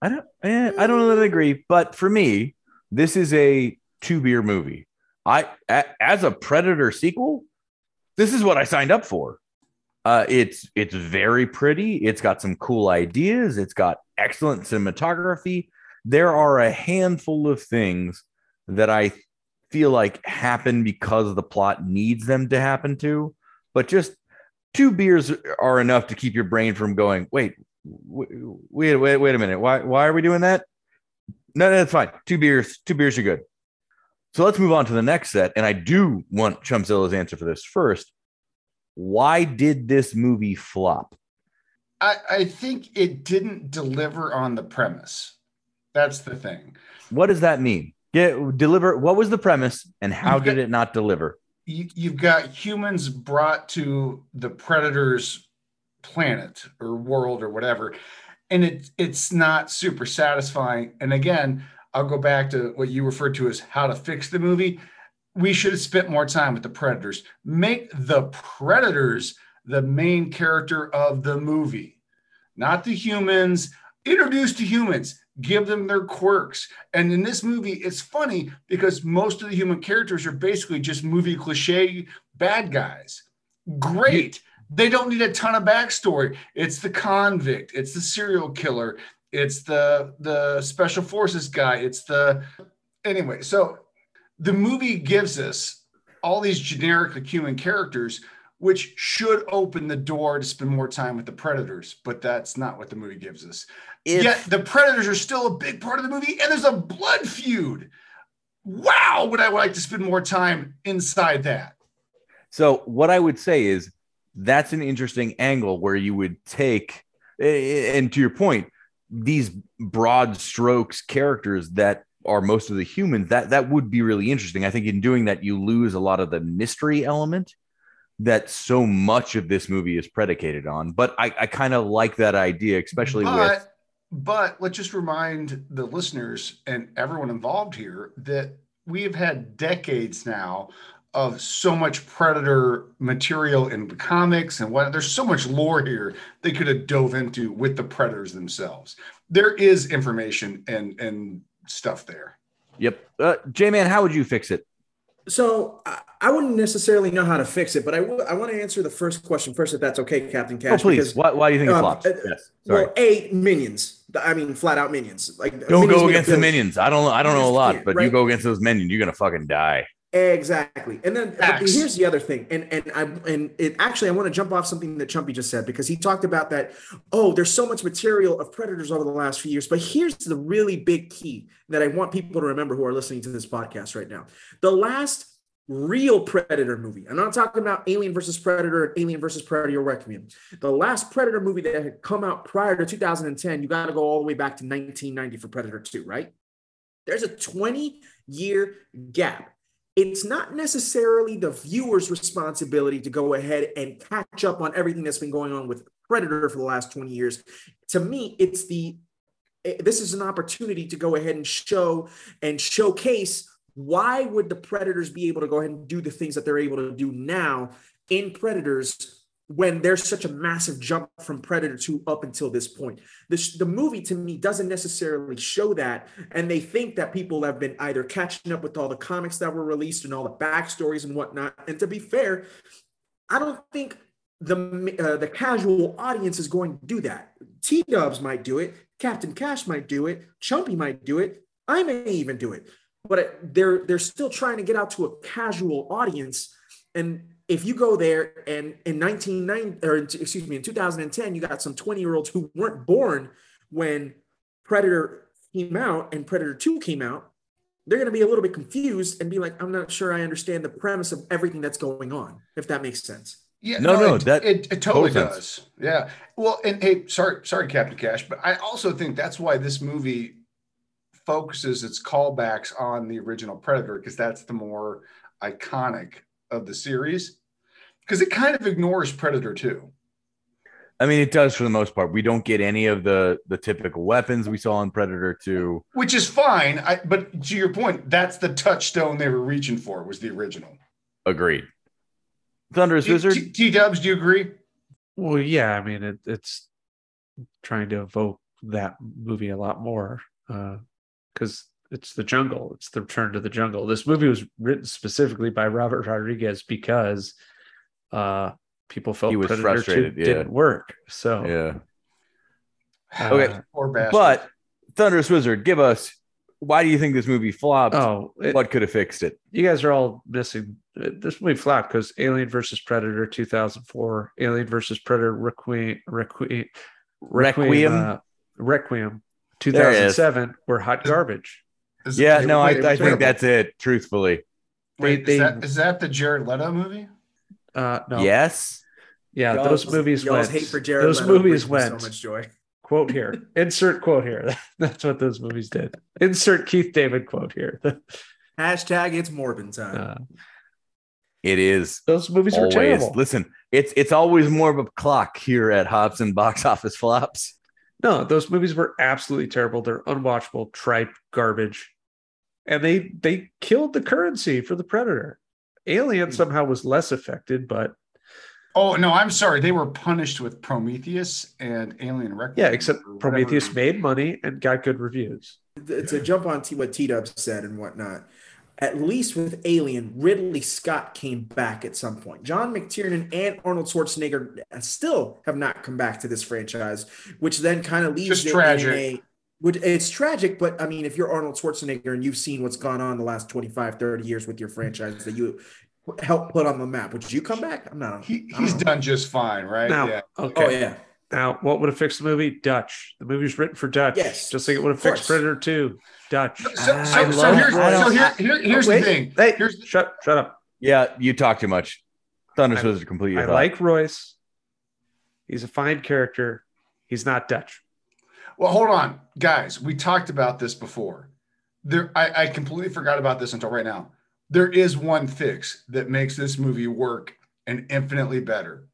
I don't. Eh, I don't know that I agree, but for me, this is a two beer movie. I a, as a Predator sequel, this is what I signed up for. Uh, it's it's very pretty. It's got some cool ideas. It's got excellent cinematography. There are a handful of things that I feel like happen because the plot needs them to happen to, but just two beers are enough to keep your brain from going. Wait, wait, wait, wait a minute. Why why are we doing that? No, no, that's fine. Two beers, two beers are good. So let's move on to the next set. And I do want Chumpzilla's answer for this first. Why did this movie flop?
I, I think it didn't deliver on the premise. That's the thing.
What does that mean? Get deliver. What was the premise, and how did it not deliver?
You, you've got humans brought to the predator's planet or world or whatever, and it it's not super satisfying. And again, I'll go back to what you referred to as how to fix the movie. We should have spent more time with the predators. Make the predators the main character of the movie, not the humans. Introduce to humans. Give them their quirks. And in this movie, it's funny because most of the human characters are basically just movie cliche bad guys. Great. They don't need a ton of backstory. It's the convict, it's the serial killer, it's the the special forces guy, it's the anyway. So the movie gives us all these generic human characters which should open the door to spend more time with the predators, but that's not what the movie gives us.
If-
Yet the predators are still a big part of the movie, and there's a blood feud. Wow, would I like to spend more time inside that?
So what I would say is that's an interesting angle where you would take, and to your point, these broad strokes characters that are most of the humans. That that would be really interesting. I think in doing that, you lose a lot of the mystery element that so much of this movie is predicated on. But I, I kind of like that idea, especially with
but, let's just remind the listeners and everyone involved here that we have had decades now of so much predator material in the comics and what there's so much lore here they could have dove into with the predators themselves there is information and and stuff there
Yep. Uh, J Man, how would you fix it?
So I, I wouldn't necessarily know how to fix it, but I w- I want to answer the first question first, if that's okay, Captain Cash.
oh, please.
because,
Why, why do you think it
um,
flops?
uh,
yes. Sorry.
Well, a minions. I mean, flat out minions. Like
Don't
minions
go against the minions. I don't. I don't know a lot, but you go against those minions, you're gonna fucking die.
Exactly. And then here's the other thing. And and I and it actually I want to jump off something that Chumpy just said because he talked about that, oh, there's so much material of predators over the last few years. But here's the really big key that I want people to remember who are listening to this podcast right now. The last real predator movie. I'm not talking about Alien versus Predator and Alien versus Predator Requiem. The last Predator movie that had come out prior to 2010, you got to go all the way back to 1990 for Predator 2, right? There's a 20 year gap. It's not necessarily the viewer's responsibility to go ahead and catch up on everything that's been going on with Predator for the last 20 years. To me, it's the eh, this is an opportunity to go ahead and show and showcase why would the predators be able to go ahead and do the things that they're able to do now in predators when there's such a massive jump from predator 2 up until this point. The, movie to me doesn't necessarily show that and they think that people have been either catching up with all the comics that were released and all the backstories and whatnot. And to be fair i don't think the uh, the casual audience is going to do that. T dubs might do it. Captain cash might do it. Chumpy might do it. I may even do it. But they're they're still trying to get out to a casual audience and if you go there and in 1990 or excuse me in 2010 you got some 20 year olds who weren't born when predator came out and predator 2 came out they're going to be a little bit confused and be like i'm not sure i understand the premise of everything that's going on if that makes sense
Yeah,
No, no,
it,
that-
it, it totally does.
sense.
Yeah. Well, and hey, sorry, sorry, Captain Cash, but I also think that's why this movie focuses its callbacks on the original Predator because that's the more iconic of the series. Because it kind of ignores Predator too.
I mean, it does for the most part. We don't get any of the the typical weapons we saw in Predator 2.
which is fine. I, but to your point, that's the touchstone they were reaching for was the original.
Agreed. Thunderous Wizard.
T Dubs, do you agree?
Well, yeah, I mean, it, it's trying to evoke that movie a lot more uh, because it's the jungle. It's the return to the jungle. This movie was written specifically by Robert Rodriguez because uh, people felt
He was
Predator 2
frustrated, yeah.
didn't work. So,
yeah.
uh,
Okay.
Poor.
But Thunderous Wizard, give us why do you think this movie flopped?
oh, it-
what could have fixed it?
you guys are all missing uh, this movie flat because Alien versus Predator 2004, Alien versus Predator Requiem, Requiem,
Requiem?
uh, Requiem
There it is.
2007 were hot garbage.
Is-
Yeah,
wait,
no, I,
wait,
I
wait,
think that's it, truthfully.
Wait,
they-
is, that, is that the Jared Leto movie?
Uh, no,
Yes.
yeah,
Y'all's-
those movies
y'all's
went.
hate for Jared
those
Leto
movies went.
so much joy
Quote here. Insert quote here. That's what those movies did. Insert Keith David quote here.
hashtag it's morbid time
Uh,
It is
those movies were
always.
terrible.
Listen, it's it's always more of a clock here at Hops and Box Office Flops.
No, those movies were absolutely terrible. They're unwatchable, tripe garbage. And they they killed the currency for the Predator. Alien
Hmm.
somehow was less affected, but
Oh no, I'm sorry. They were punished with Prometheus and Alien Requiem.
Yeah, except
or whatever.
Prometheus made money and got good reviews.
to jump on T- what T Dub said and whatnot, at least with Alien, Ridley Scott came back at some point. John McTiernan and Arnold Schwarzenegger still have not come back to this franchise, which then kind of leaves
Just
it in
tragic.
a- which it's tragic, but I mean, if you're Arnold Schwarzenegger and you've seen what's gone on the last 25, 30 years with your franchise that you helped put on the map, would you come back? I'm not.
He, he's
know.
done just fine, right?
Now,
yeah.
okay.
Oh yeah.
Now, what would have fixed the movie? Dutch. The movie's written for Dutch.
Yes,
Just like it would have fixed. Predator 2. Dutch.
So,
I
so, so
love-
here's, so here, here, here's
Wait,
the thing.
Hey,
Here's
shut, shut up.
Yeah, you talk too much. Thunder
I-
Wizard complete
I like Royce. He's a fine character. He's not Dutch.
Well, hold on, guys. We talked about this before. There, I, I completely forgot about this until right now. There is one fix that makes this movie work and infinitely better.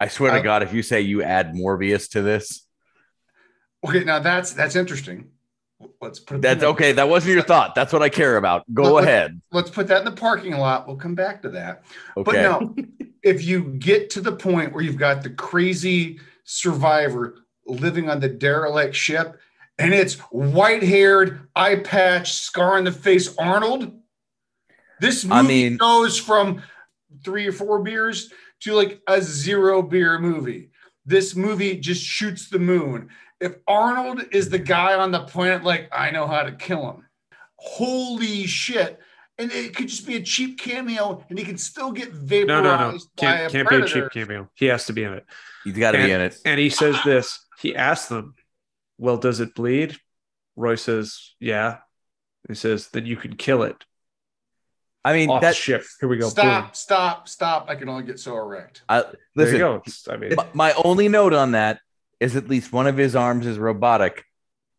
I swear
Uh,
to God, if you say you add Morbius to this,
Okay, now that's that's interesting. Let's put
that's okay. That wasn't your thought. That's what I care about. Go
Let-
ahead.
Let's put that in the parking lot. We'll come back to that.
Okay.
But no, if you get to the point where you've got the crazy survivor living on the derelict ship and it's white haired, eye patch, scar on the face Arnold, this movie
I mean-
goes from three or four beers to like a zero beer movie. This movie just shoots the moon. If Arnold is the guy on the planet, like, I know how to kill him, holy shit. And it could just be a cheap cameo and he can still get
No,
vaporized
no, no.
by
Can't,
a
can't be a cheap cameo. He has to be in it.
He's got to be in it.
And he says this. He asks them, Well, does it bleed? Roy says, Yeah. He says, Then you can kill it.
I mean,
Off
that
the ship. Here we go.
Stop,
Boom.
stop, stop. I can only get so erect.
I,
There
listen.
you go. I mean,
my- My only note on that is at least one of his arms is robotic,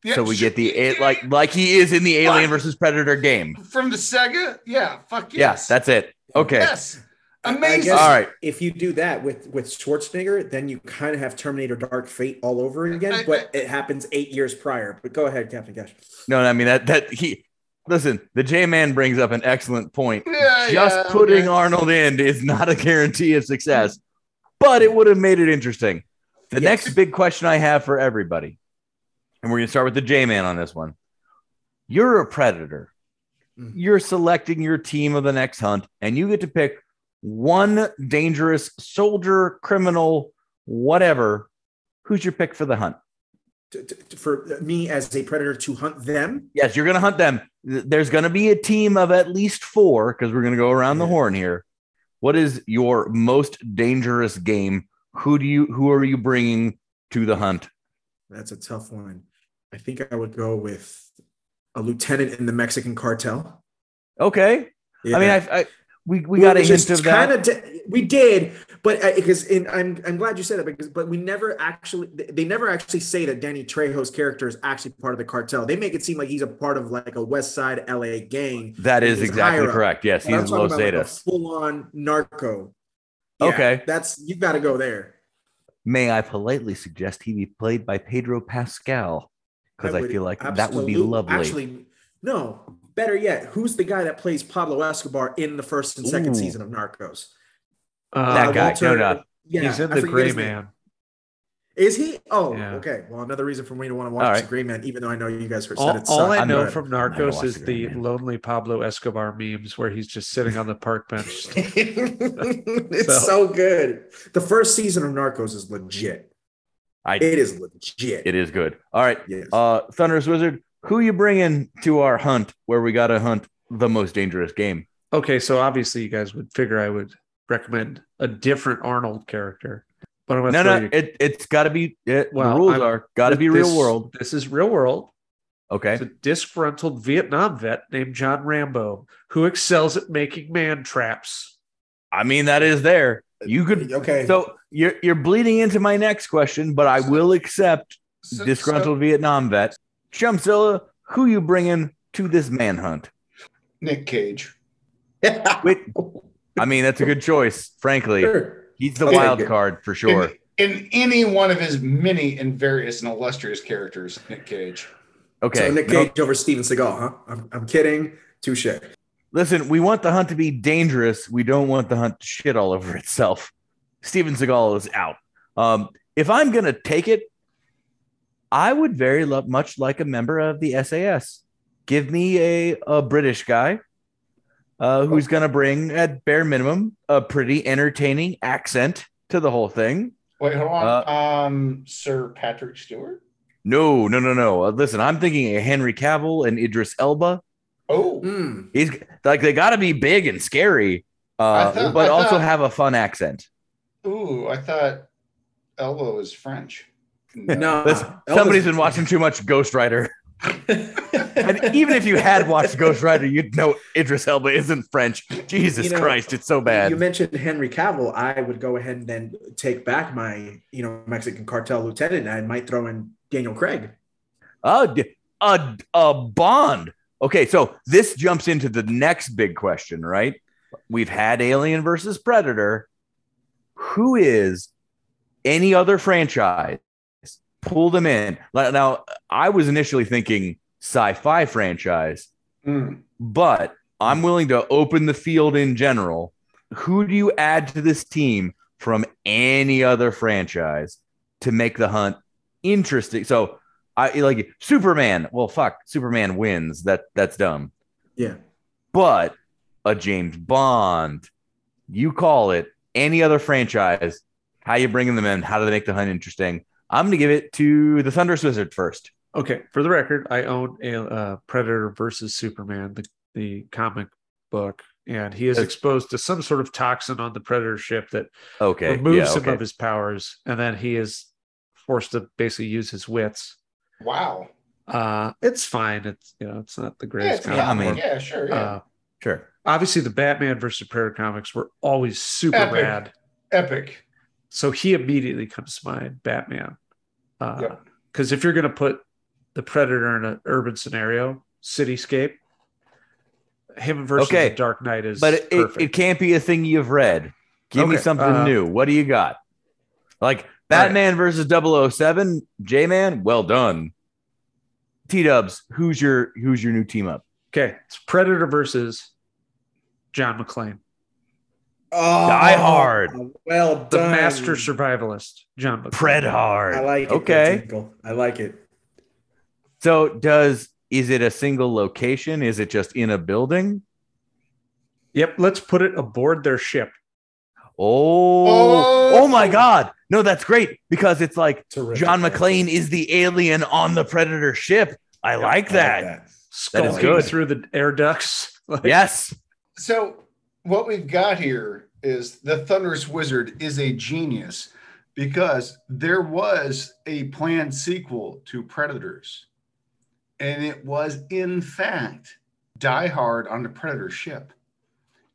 Yeah,
so we
sure.
get the a- like like he is in the Alien versus Predator game.
from the Sega. Yeah, fuck
Yeah,
yes.
that's it. Okay.
yes.
I
Amazing.
guess
All right.
If you do that with with Schwarzenegger, then you kind of have Terminator Dark Fate all over again,
I-
but it happens eight years prior. But go ahead, Captain Cash.
No, I mean that that he listen. The J Man brings up an excellent point.
Yeah,
Just
yeah,
putting
okay.
Arnold in is not a guarantee of success, but it would have made it interesting. The
Yes.
next big question I have for everybody, and we're going to start with the J Man on this one. You're a predator.
Mhm.
You're selecting your team of the next hunt, and you get to pick one dangerous soldier, criminal, whatever. Who's your pick for the hunt?
To- to- for me as a predator to hunt them,
Yes, you're going to hunt them. There's going to be a team of at least four because we're going to go around the horn here. What is your most dangerous game? Who do you? Who are you bringing to the hunt?
that's a tough one. I think I would go with a lieutenant in the Mexican cartel.
Okay. Yeah. I mean, I, I we we got a hint of that.
Kind of, we did, but uh, because in, I'm I'm glad you said that because but we never actually they never actually say that Danny Trejo's character is actually part of the cartel. They make it seem like he's a part of like a West Side LA gang.
that is exactly correct. Yes,
But I'm
he's
talking
Los
about like a full-on narco. Yeah,
Okay.
that's you've got to go there.
May I politely suggest he be played by Pedro Pascal? Because I,
would
feel like that would be lovely.
Actually, no. Better yet, who's the guy that plays Pablo Escobar in the first and second
Ooh.
season of Narcos?
uh,
that guy.
Walter-
no, no.
Yeah,
he's in
I
the
forget
Gray. Man.
Is he? Oh,
Yeah.
okay. Well, another reason for me to want to watch
All
The. Gray Man, even though I know you guys heard said
All,
it
all
sucked.
I know
not-
from
I'm not gonna
Narcos is
The
the lonely Pablo Escobar memes where he's just sitting on the park bench.
it's
So-
so. good. The first season of Narcos is legit.
I
It is legit.
it is good. All right.
Yes.
Uh, Thunderous Wizard, who you bringing to our hunt where we got to hunt the most dangerous game?
Okay, so obviously you guys would figure I would recommend a different Arnold character. But I'm
No,
gonna
no,
throw you-
it, it's got to be. It,
Well,
the rules
I'm-
are got to be
this-
real world.
This is real world.
Okay.
It's a disgruntled Vietnam vet named John Rambo who excels at making man traps.
I mean, that is there. You could.
okay.
So you're you're bleeding into my next question, but I will accept
So-
disgruntled Vietnam vet. Chumpzilla, who you bringing to this manhunt?
Nick Cage.
Wait, I mean that's a good choice. Frankly,
Sure.
he's the
Okay,
wild card for sure.
In, in any one of his many and various and illustrious characters, Nick Cage.
Okay,
So Nick
no-
Cage over Steven Seagal, huh? I'm, I'm kidding. Touche.
listen, we want the hunt to be dangerous. We don't want the hunt to shit all over itself. Steven Seagal is out. Um, if I'm gonna take it, I would very lo- much like a member of the SAS. Give me a, a British guy uh, who's gonna bring at bare minimum a pretty entertaining accent to the whole thing.
Wait, hold on.
Uh,
um, Sir Patrick Stewart.
No, no, no, no. Uh, listen, I'm thinking a Henry Cavill and Idris Elba.
Oh,
Mm.
He's like they got to be big and scary, uh,
thought-
but
I
also
thought-
have a fun accent.
ooh, I thought Elba was French.
No,
somebody's been watching too much Ghost Rider. And even if you had watched Ghost Rider, you'd know Idris Elba isn't French. Jesus
You know,
Christ, it's so bad.
You mentioned Henry Cavill. I would go ahead and then take back my, you know, Mexican cartel lieutenant. I might throw in Daniel Craig.
a, a, a Bond. Okay, so this jumps into the next big question, right? We've had Alien versus Predator. Who is any other franchise? Pull them in. Now, I was initially thinking sci-fi franchise,
Mm.
but I'm willing to open the field in general. Who do you add to this team from any other franchise to make the hunt interesting? So I like Superman. Well, fuck, Superman wins. That that's dumb.
Yeah.
But a James Bond, you call it any other franchise. How you bringing them in? How do they make the hunt interesting? I'm going to give it to the Thunderous Wizard first.
Okay, for the record, I own a uh, Predator versus Superman, the, the comic book, and he is exposed to some sort of toxin on the Predator ship that
Okay,
removes
yeah,
him
okay.
of his powers, and then he is forced to basically use his wits.
Wow.
Uh, it's fine. It's you know, it's not the greatest.
it's,
comic
I mean-
yeah, sure. Yeah.
uh,
sure.
obviously, the Batman versus Predator comics were always super
Epic.
rad,
Epic.
So he immediately comes to mind. Batman, because
Yep.
if you're going to put the Predator in an urban scenario, cityscape, him versus
Okay.
the Dark Knight is
But it, it, it can't be a thing you've read. Give me something
uh,
new. What do you got? Like Batman versus 007, J Man, well done. T Dubs, who's your who's your new team up?
okay, it's Predator versus John McClane,
Oh,
Die Hard.
Well done.
the master survivalist, John McClane.
Pred hard.
I like it.
Okay.
I like it.
So does is it a single location? Is it just in a building?
Yep, let's put it aboard their ship.
Oh,
Oh.
oh, my God. No, that's great because it's like
Terrific.
John McClane is the alien on the Predator ship. I like
I
that.
that.
That is good.
through the air ducts. Like,
Yes.
So what we've got here is the Thunderous Wizard is a genius because there was a planned sequel to Predators. And it was in fact Die Hard on the Predator ship.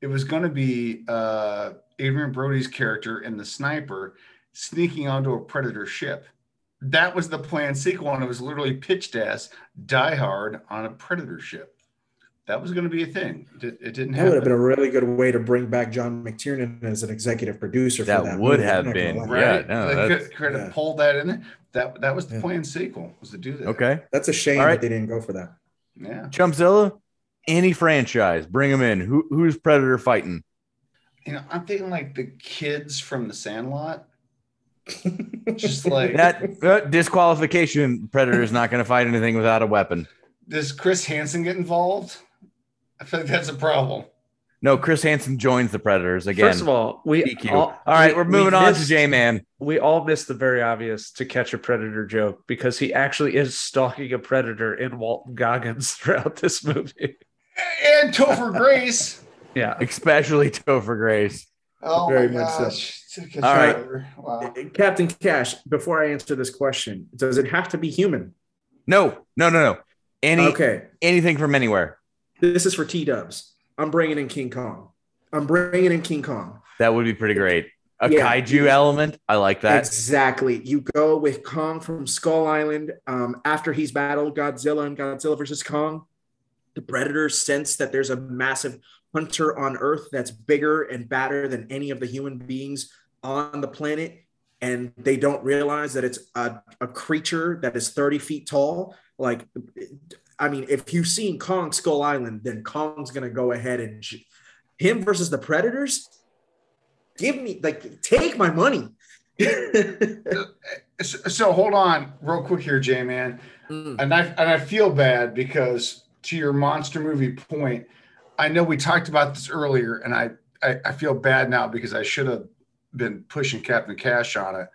It was going to be uh, Adrien Brody's character and the sniper sneaking onto a Predator ship. That was the planned sequel, and it was literally pitched as Die Hard on a Predator ship. That was going to be a thing. It, it didn't
That would have been a really good way to bring back John McTiernan as an executive producer.
That
for that
would
movie.
have
I'm not gonna
been,
lie.
right?
Yeah, no,
they
that's-
could, could have
yeah.
pulled that in. That that was the
Yeah.
planned sequel was to do that.
Okay.
That's a shame
All right.
that they didn't go for that.
Yeah.
Chumpzilla, any franchise, bring them in. Who, who's Predator fighting?
You know, I'm thinking like the kids from the Sandlot. Just like
That uh, disqualification. Predator is not going to fight anything without a weapon.
does Chris Hansen get involved? I feel like that's a problem.
No, Chris Hansen joins the Predators again.
First of all, we
DQ.
all,
all right,
we-
we're
we
moving on to
missed-
J Man.
We all missed the very obvious to catch a predator joke because he actually is stalking a predator in Walton Goggins throughout this movie.
And Topher Grace.
Yeah,
especially Topher Grace.
Oh
Very
my
much so.
gosh. Took a
All right.
Wow.
Captain Cash, before I answer this question, does it have to be human?
No, no, no, no. Any
Okay.
anything from anywhere.
This is for T Dubs. I'm bringing in King Kong. I'm bringing in King Kong.
That would be pretty great. A
Yeah.
kaiju element. I like that.
Exactly. You go with Kong from Skull Island. Um, after he's battled Godzilla and Godzilla versus Kong, the Predators sense that there's a massive hunter on Earth that's bigger and badder than any of the human beings on the planet. And they don't realize that it's a, a creature that is 30 feet tall. Like, I mean, if you've seen Kong Skull Island, then Kong's going to go ahead and j- him versus the Predators. give me like take my money.
So, so hold on, real quick here, J man.
Mm.
And I and I feel bad because to your monster movie point, I know we talked about this earlier, and I I, I feel bad now because I should have been pushing Captain Cash on it.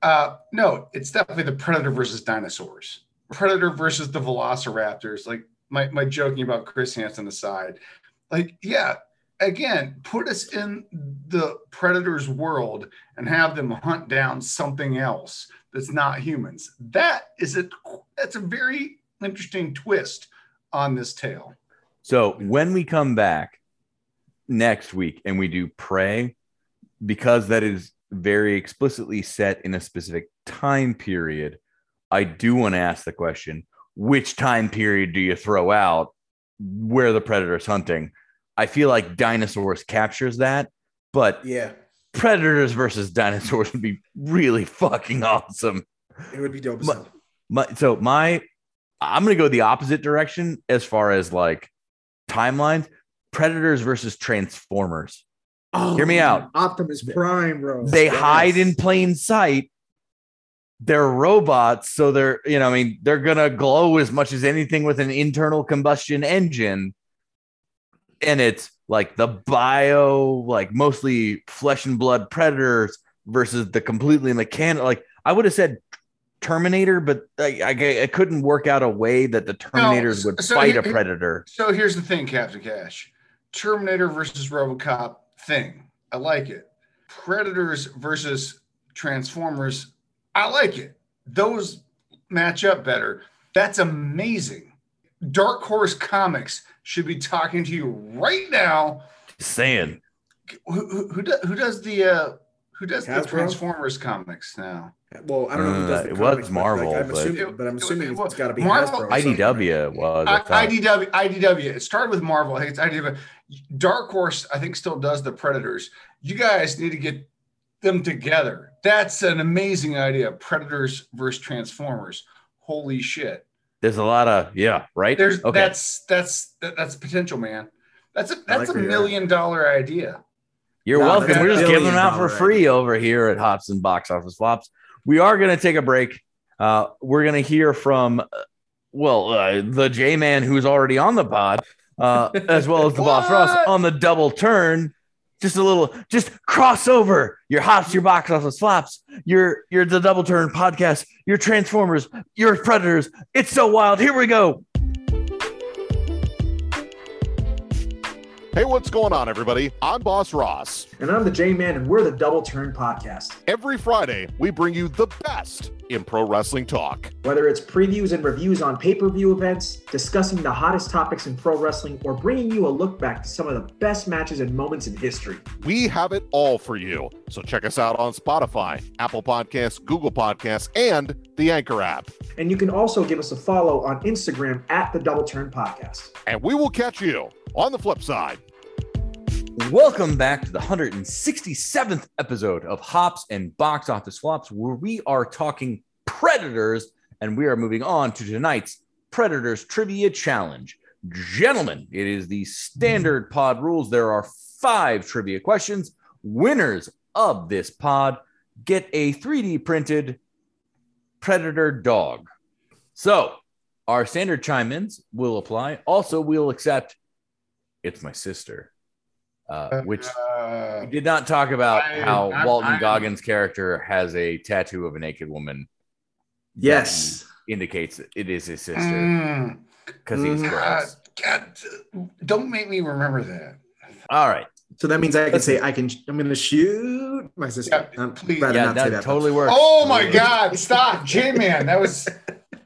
Uh, no, it's definitely the Predator versus dinosaurs. Predator versus the Velociraptors. Like my my joking about Chris Hansen aside, like yeah, again, put us in the Predator's world and have them hunt down something else that's not humans. That is a that's a very interesting twist on this tale.
So when we come back next week and we do Prey, because that is very explicitly set in a specific time period, I do want to ask the question which time period do you throw out where the predator's hunting? I feel like dinosaurs captures that, but
Yeah,
predators versus dinosaurs would be really fucking awesome.
it would be dope.
My- My, so my I'm gonna go the opposite direction as far as like timelines. Predators versus Transformers. Hear oh, me out.
Optimus Prime, bro.
They
Yes.
hide in plain sight. They're robots, so they're you know I mean they're gonna glow as much as anything with an internal combustion engine, and it's like the bio like mostly flesh and blood predators versus the completely mechanical. Like I would have said Terminator, but I, I, I couldn't work out a way that the Terminators would
so
fight
here-
a predator.
So here's the thing, Captain Cash. Terminator versus RoboCop thing. I like it. Predators versus Transformers. I like it. Those match up better. That's amazing. Dark Horse Comics should be talking to you right now.
Saying
Who, who, who, do, who does the uh, who does the Transformers comics now?
Well, I don't know who does
Uh,
the
it was
comics, but,
Marvel,
I'm
but-
assuming, but I'm assuming
It-
it's got to be
Marvel-
Hasbro. or right?
IDW was. I
I. IDW, IDW. It started with Marvel. I think it's IDW. Dark Horse, I think, still does the Predators. You guys need to get them together. That's an amazing idea. Predators versus Transformers. Holy shit!
There's a lot of yeah, right?
There's
okay.
that's that's that, that's potential, man. That's a that's
like
a
where you're
million dollar idea.
You're
No,
welcome. We're just giving them out for
dollar
free over here at Hops and Box Office Flops. We are going to take a break. Uh, we're going to hear from, uh, well, uh, the J Man who's already on the pod, uh, as well as the Boss Ross on the double turn. Just a little, just cross over your Hops, your Box Office Flops, your your the double turn podcast, your Transformers, your Predators. It's so wild. Here we go.
Hey, what's going on, everybody? I'm Boss Ross.
And I'm the J Man, and we're the Double Turn Podcast.
Every Friday, we bring you the best in pro wrestling talk.
Whether it's previews and reviews on pay per view events, discussing the hottest topics in pro wrestling, or bringing you a look back to some of the best matches and moments in history.
We have it all for you. So check us out on Spotify, Apple Podcasts, Google Podcasts, and the Anchor app.
And you can also give us a follow on Instagram at the Double Turn Podcast.
And we will catch you on the flip side.
Welcome back to the 167th episode of Hops and Box Office Flops, where we are talking Predators, and we are moving on to tonight's Predators Trivia Challenge. Gentlemen, it is the standard pod rules. There are five trivia questions. Winners of this pod get a 3D printed Predator dog. So, our standard chime ins will apply. Also, we'll accept It's My Sister, uh, which
Uh,
we did not talk about
I-
how
I'm-
Walton
I'm-
Goggins' character has a tattoo of a naked woman. that
Yes.
indicates it is his sister
mm,
because he's
Mhm.
God,
gross.
God, don't make me remember that.
All right,
So that means I can say I can. I'm going to shoot my sister.
Yeah,
I'm
please.
rather
yeah,
not
that,
say that.
totally works.
Oh my God! Stop, J man. That was.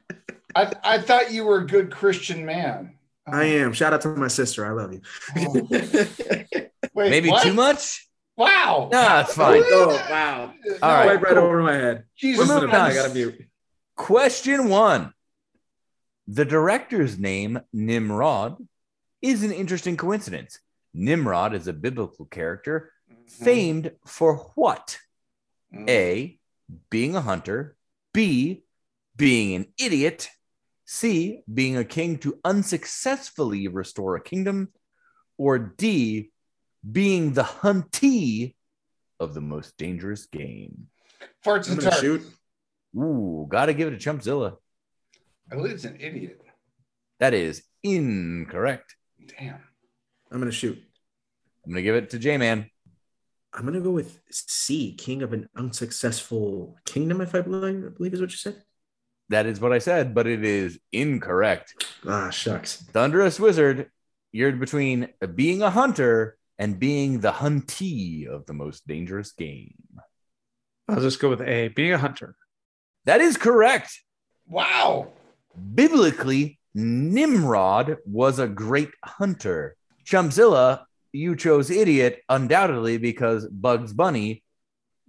I I thought you were a good Christian man.
I am. Shout out to my sister. I love you.
Oh. Wait,
Maybe
what?
too much.
Wow.
No, it's fine.
oh wow!
All right,
Right, right over my head.
Jesus,
We're moving on.
I gotta mute.
Question one: The director's name Nimrod is an interesting coincidence. Nimrod is a biblical character famed for what?
Mm.
A, being a hunter, B, being an idiot, C, being a king to unsuccessfully restore a kingdom, or D, being the huntee of the most dangerous game?
Farts
I'm
and
gonna
tarts.
shoot.
Ooh, gotta give it to Chumpzilla.
I believe it's an idiot.
That is incorrect.
Damn.
I'm gonna shoot.
I'm gonna give it to J Man.
I'm gonna go with C, King of an Unsuccessful Kingdom, if I believe, I believe is what you said.
That is what I said, but it is incorrect.
Ah, shucks.
Thunderous Wizard, you're between being a hunter and being the huntee of the most dangerous game.
I'll just go with A, being a hunter.
That is correct.
Wow.
Biblically, Nimrod was a great hunter. Chumpzilla, you chose idiot undoubtedly because Bugs Bunny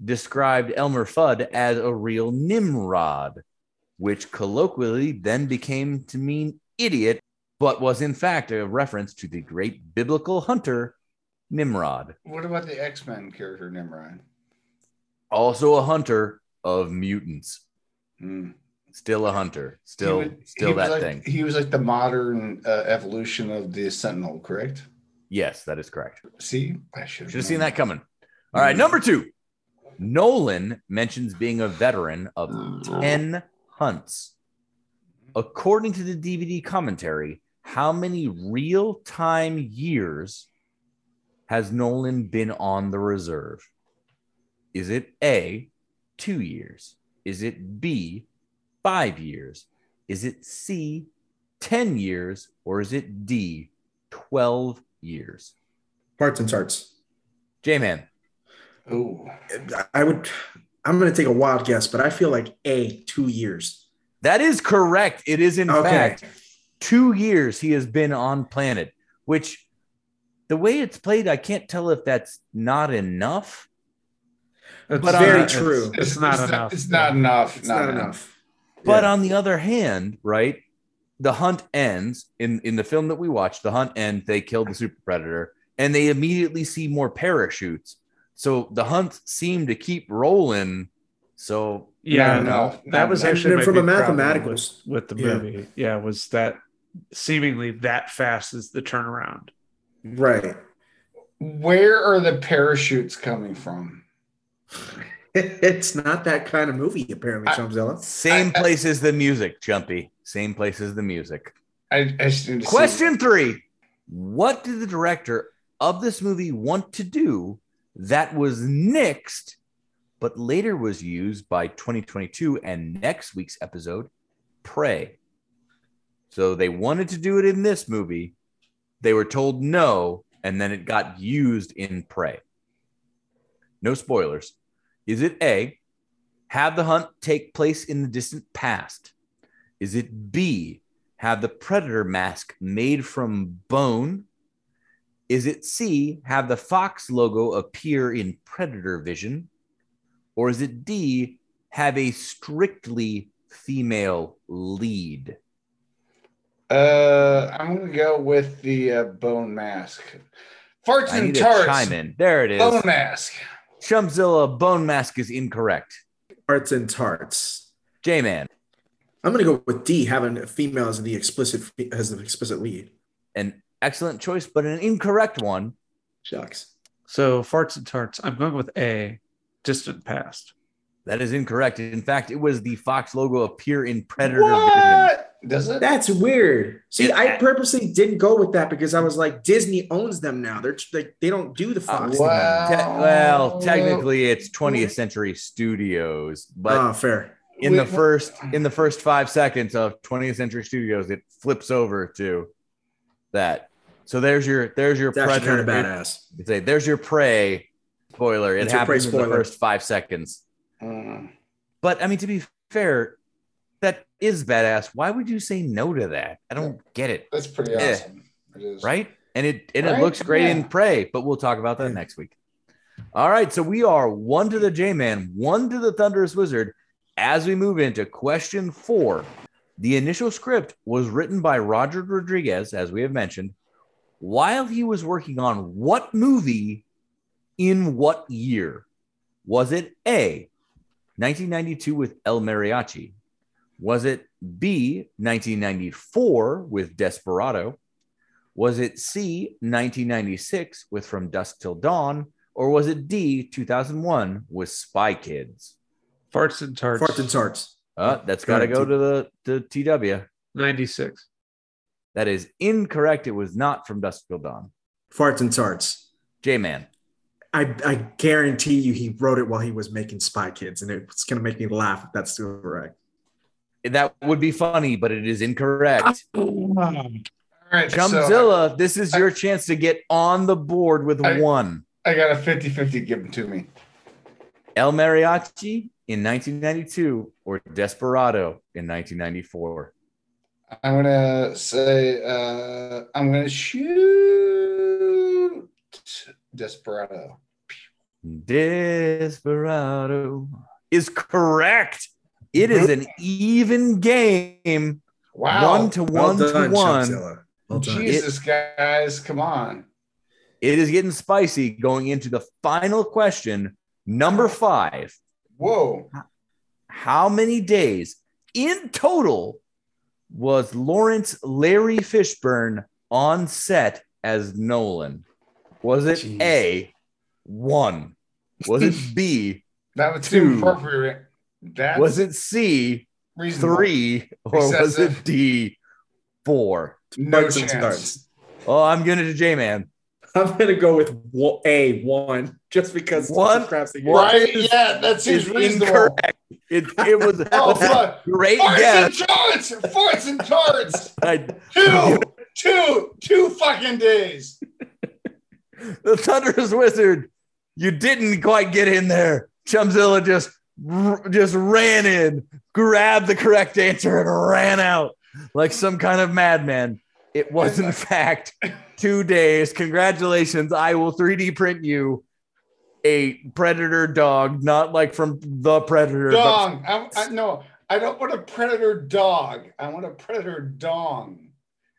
described Elmer Fudd as a real Nimrod, which colloquially then became to mean idiot, but was in fact a reference to the great biblical hunter Nimrod,
What about the X Men character Nimrod?
also a hunter of mutants.
Hmm.
Still a hunter, still,
was-
still that
like,
thing.
He was like the modern uh, evolution of the Sentinel, correct?
Yes, that is correct.
See, I should
Should have seen that coming. All right, number two. Noland mentions being a veteran of 10 hunts. According to the DVD commentary, how many real time years has Noland been on the reserve? Is it A, two years? Is it B, five years? Is it C, 10 years? Or is it D, 12 years?
Parts and tarts.
J Man.
Ooh.
I would. I'm gonna take a wild guess, but I feel like A, two years.
That is correct. It is, in
Okay.
fact, two years he has been on planet, which the way it's played, I can't tell if that's not enough.
It's
But
very
not-
true.
It's, it's not enough.
It's not enough.
It's not, enough.
But
Yeah.
on the other hand, right, the hunt ends in, in the film that we watched, the hunt ends, they kill the super predator, and they immediately see more parachutes. So the hunt seemed to keep rolling. So
Yeah,
No,
no,
no,
that was actually
from a
big
mathematical-
with, with the movie. Yeah, was that seemingly that fast is the turnaround.
Right.
Where are the parachutes coming from?
It's not that kind of movie, apparently, Chumpzilla.
same
I- I-
place as the music, Chumpy. Same place as the music.
I, I just see-
Question three What did the director of this movie want to do that was nixed, but later was used by 2022 and next week's episode, Prey? So they wanted to do it in this movie. They were told no, and then it got used in Prey. No spoilers. Is it A, have the hunt take place in the distant past? Is it B, have the predator mask made from bone? Is it C, have the fox logo appear in predator vision? Or is it D, have a strictly female lead?
Uh, I'm gonna go with the uh, bone mask. Farts
I
and
need to
tarts.
chime in. There it is.
Bone mask.
Chumpzilla, bone mask is incorrect.
Parts and tarts.
J Man,
I'm gonna go with D, having a female as the explicit as the explicit lead.
an excellent choice, but an incorrect one.
Shucks.
So farts and tarts. I'm going with A, distant past.
That is incorrect. In fact, it was the Fox logo appear in predator vision.
What? Does it?
That's weird. See,
It-
I purposely didn't go with that because I was like, Disney owns them now. They're like they don't do the Fox. Uh, thing
wow.
Te- well, technically, it's 20th Century Studios, but
oh, fair.
in the
Wait, what-
first in the first five seconds of 20th Century Studios, it flips over to that. So there's your there's your
It's actually kind
predator.
of badass.
You'd say there's your prey spoiler. It
It's your prey
happens in the first five seconds.
Mm.
But I mean, to be fair, that is badass. Why would you say no to that? I don't get it.
That's pretty
Yeah.
awesome. It is.
right? And it and it looks great in
Yeah.
Prey, but we'll talk about that next week. All right, so we are one to the J Man, one to the Thunderous Wizard. As we move into question four, the initial script was written by Roger Rodriguez, as we have mentioned, while he was working on what movie in what year? Was it A, 1992 with El Mariachi? Was it B, 1994 with Desperado? Was it C, 1996 with From Dusk Till Dawn? or was it D, 2001 with Spy Kids?
Farts and tarts.
Farts and tarts.
Uh, that's got to go to the, the TW.
96.
That is incorrect. It was not from Dusk Till Dawn.
Farts and tarts.
J Man.
I, I guarantee you he wrote it while he was making Spy Kids, and it's going to make me laugh if that's still correct.
That would be funny, but it is incorrect.
All right. so
Chumpzilla, this is your chance to get on the board with
I-
one.
I got a 50 50 given to me.
El Mariachi in 1992 or Desperado in 1994.
I'm gonna say uh I'm gonna shoot Desperado.
Desperado is correct. It is an even game.
Wow.
One to
Well
one
done,
to one.
Well done.
Jesus, guys, come on.
It is getting spicy going into the final question, number five.
Whoa.
How many days in total was Laurence Larry Fishburne on set as Noland? Was it
Jeez.
A, one? Was it B,
That was
Two.
seem appropriate. That's
was it C,
reasonable.
three, or was it D, four?
No
Farts
chance.
Oh, I'm going to J Man.
I'm gonna go with a one just because
One?
Right? yeah, that seems reasonable.
incorrect. It, it was
Oh,
that's a
fuck.
great
Farts
guess.
and tarts! Farts and tarts!
I,
Two, two, two fucking days.
the Thunderous Wizard, you didn't quite get in there. Chumpzilla just just ran in, grabbed the correct answer, and ran out like some kind of madman. It was in fact two days. Congratulations! I will 3D print you a predator dog, not like from the predator. but-
Dong. I, I, no, I don't want a predator dog. I want a predator dong.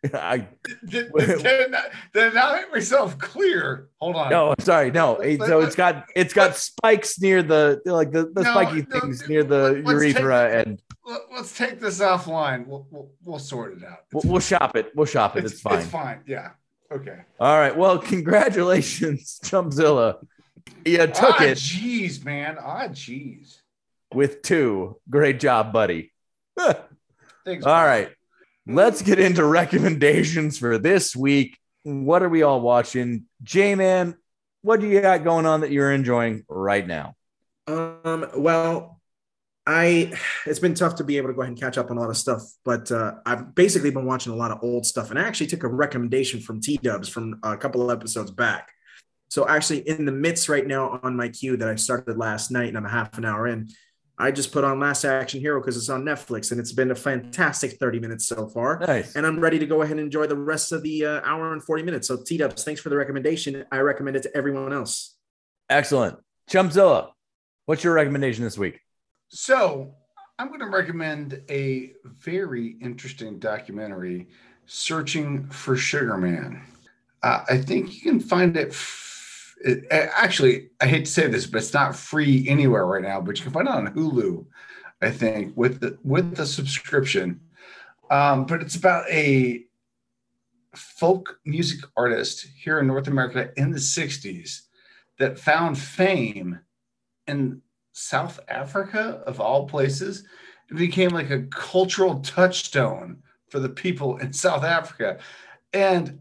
I,
Did, did, did, I- did not make myself clear? Hold on.
no, sorry, no. So it's got it's got spikes near the like the, the
No,
spiky
no,
things near the
let's take-
urethra, and
Let, us take this offline. We'll, we'll, we'll sort it out.
we'll, we'll shop it. We'll shop it. It's, fine.
It's fine. Yeah. Okay.
All right. Well, congratulations, Chumpzilla. You took
ah,
it
Jeez, man. Ah, jeez.
with two. Great job, buddy. All
Thanks.
right. Let's get into recommendations for this week. What are we all watching? J Man, what do you got going on that you're enjoying right now?
Um, well, I it's been tough to be able to go ahead and catch up on a lot of stuff, but uh, I've basically been watching a lot of old stuff, and I actually took a recommendation from T Dubs from a couple of episodes back. So actually, in the midst right now on my queue that I started last night, and I'm a half an hour in, I just put on Last Action Hero because it's on Netflix, and it's been a fantastic 30 minutes so far.
Nice.
And I'm ready to go ahead and enjoy the rest of the uh, hour and 40 minutes. So T Dubs, thanks for the recommendation. I recommend it to everyone else.
Excellent. Chumpzilla, what's your recommendation this week?
So I'm going to recommend a very interesting documentary, Searching for Sugar Man. Uh, I think you can find it, f- Actually, I hate to say this, but it's not free anywhere right now. But you can find it on Hulu, I think, with the with the subscription. Um, but it's about a folk music artist here in North America in the '60s that found fame in South Africa, of all places, it became like a cultural touchstone for the people in South Africa. And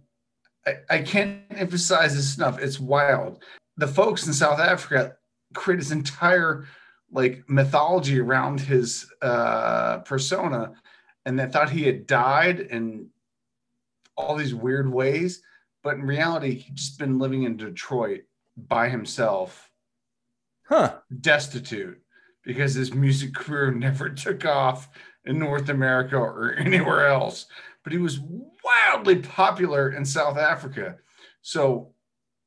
I, I can't emphasize this enough. It's wild. The folks in South Africa create this entire like mythology around his uh, persona, and they thought he had died in all these weird ways. But in reality, he'd just been living in Detroit by himself
Huh.
destitute because his music career never took off in North America or anywhere else. But he was wildly popular in South Africa. So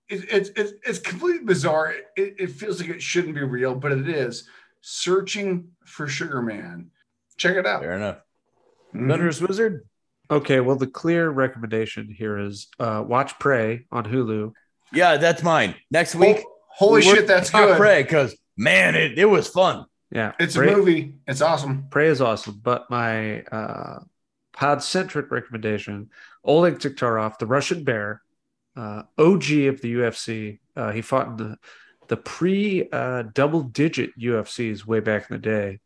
it, it, it, it's completely bizarre. It, it feels like it shouldn't be real, but it is. Searching for Sugar Man. Check it out.
Fair enough.
Mhm.
Thunderous Wizard.
Okay, well, the clear recommendation here is uh, watch Prey on Hulu.
Yeah, that's mine. Next week.
Holy
we're
shit, that's good.
Prey because man, it, it was fun.
Yeah,
It's a movie. It's awesome.
Prey is awesome, but my uh, pod centric recommendation: Oleg Taktarov, the Russian Bear, uh, OG of the UFC, Uh, he fought in the the pre uh, double digit UFCs way back in the day,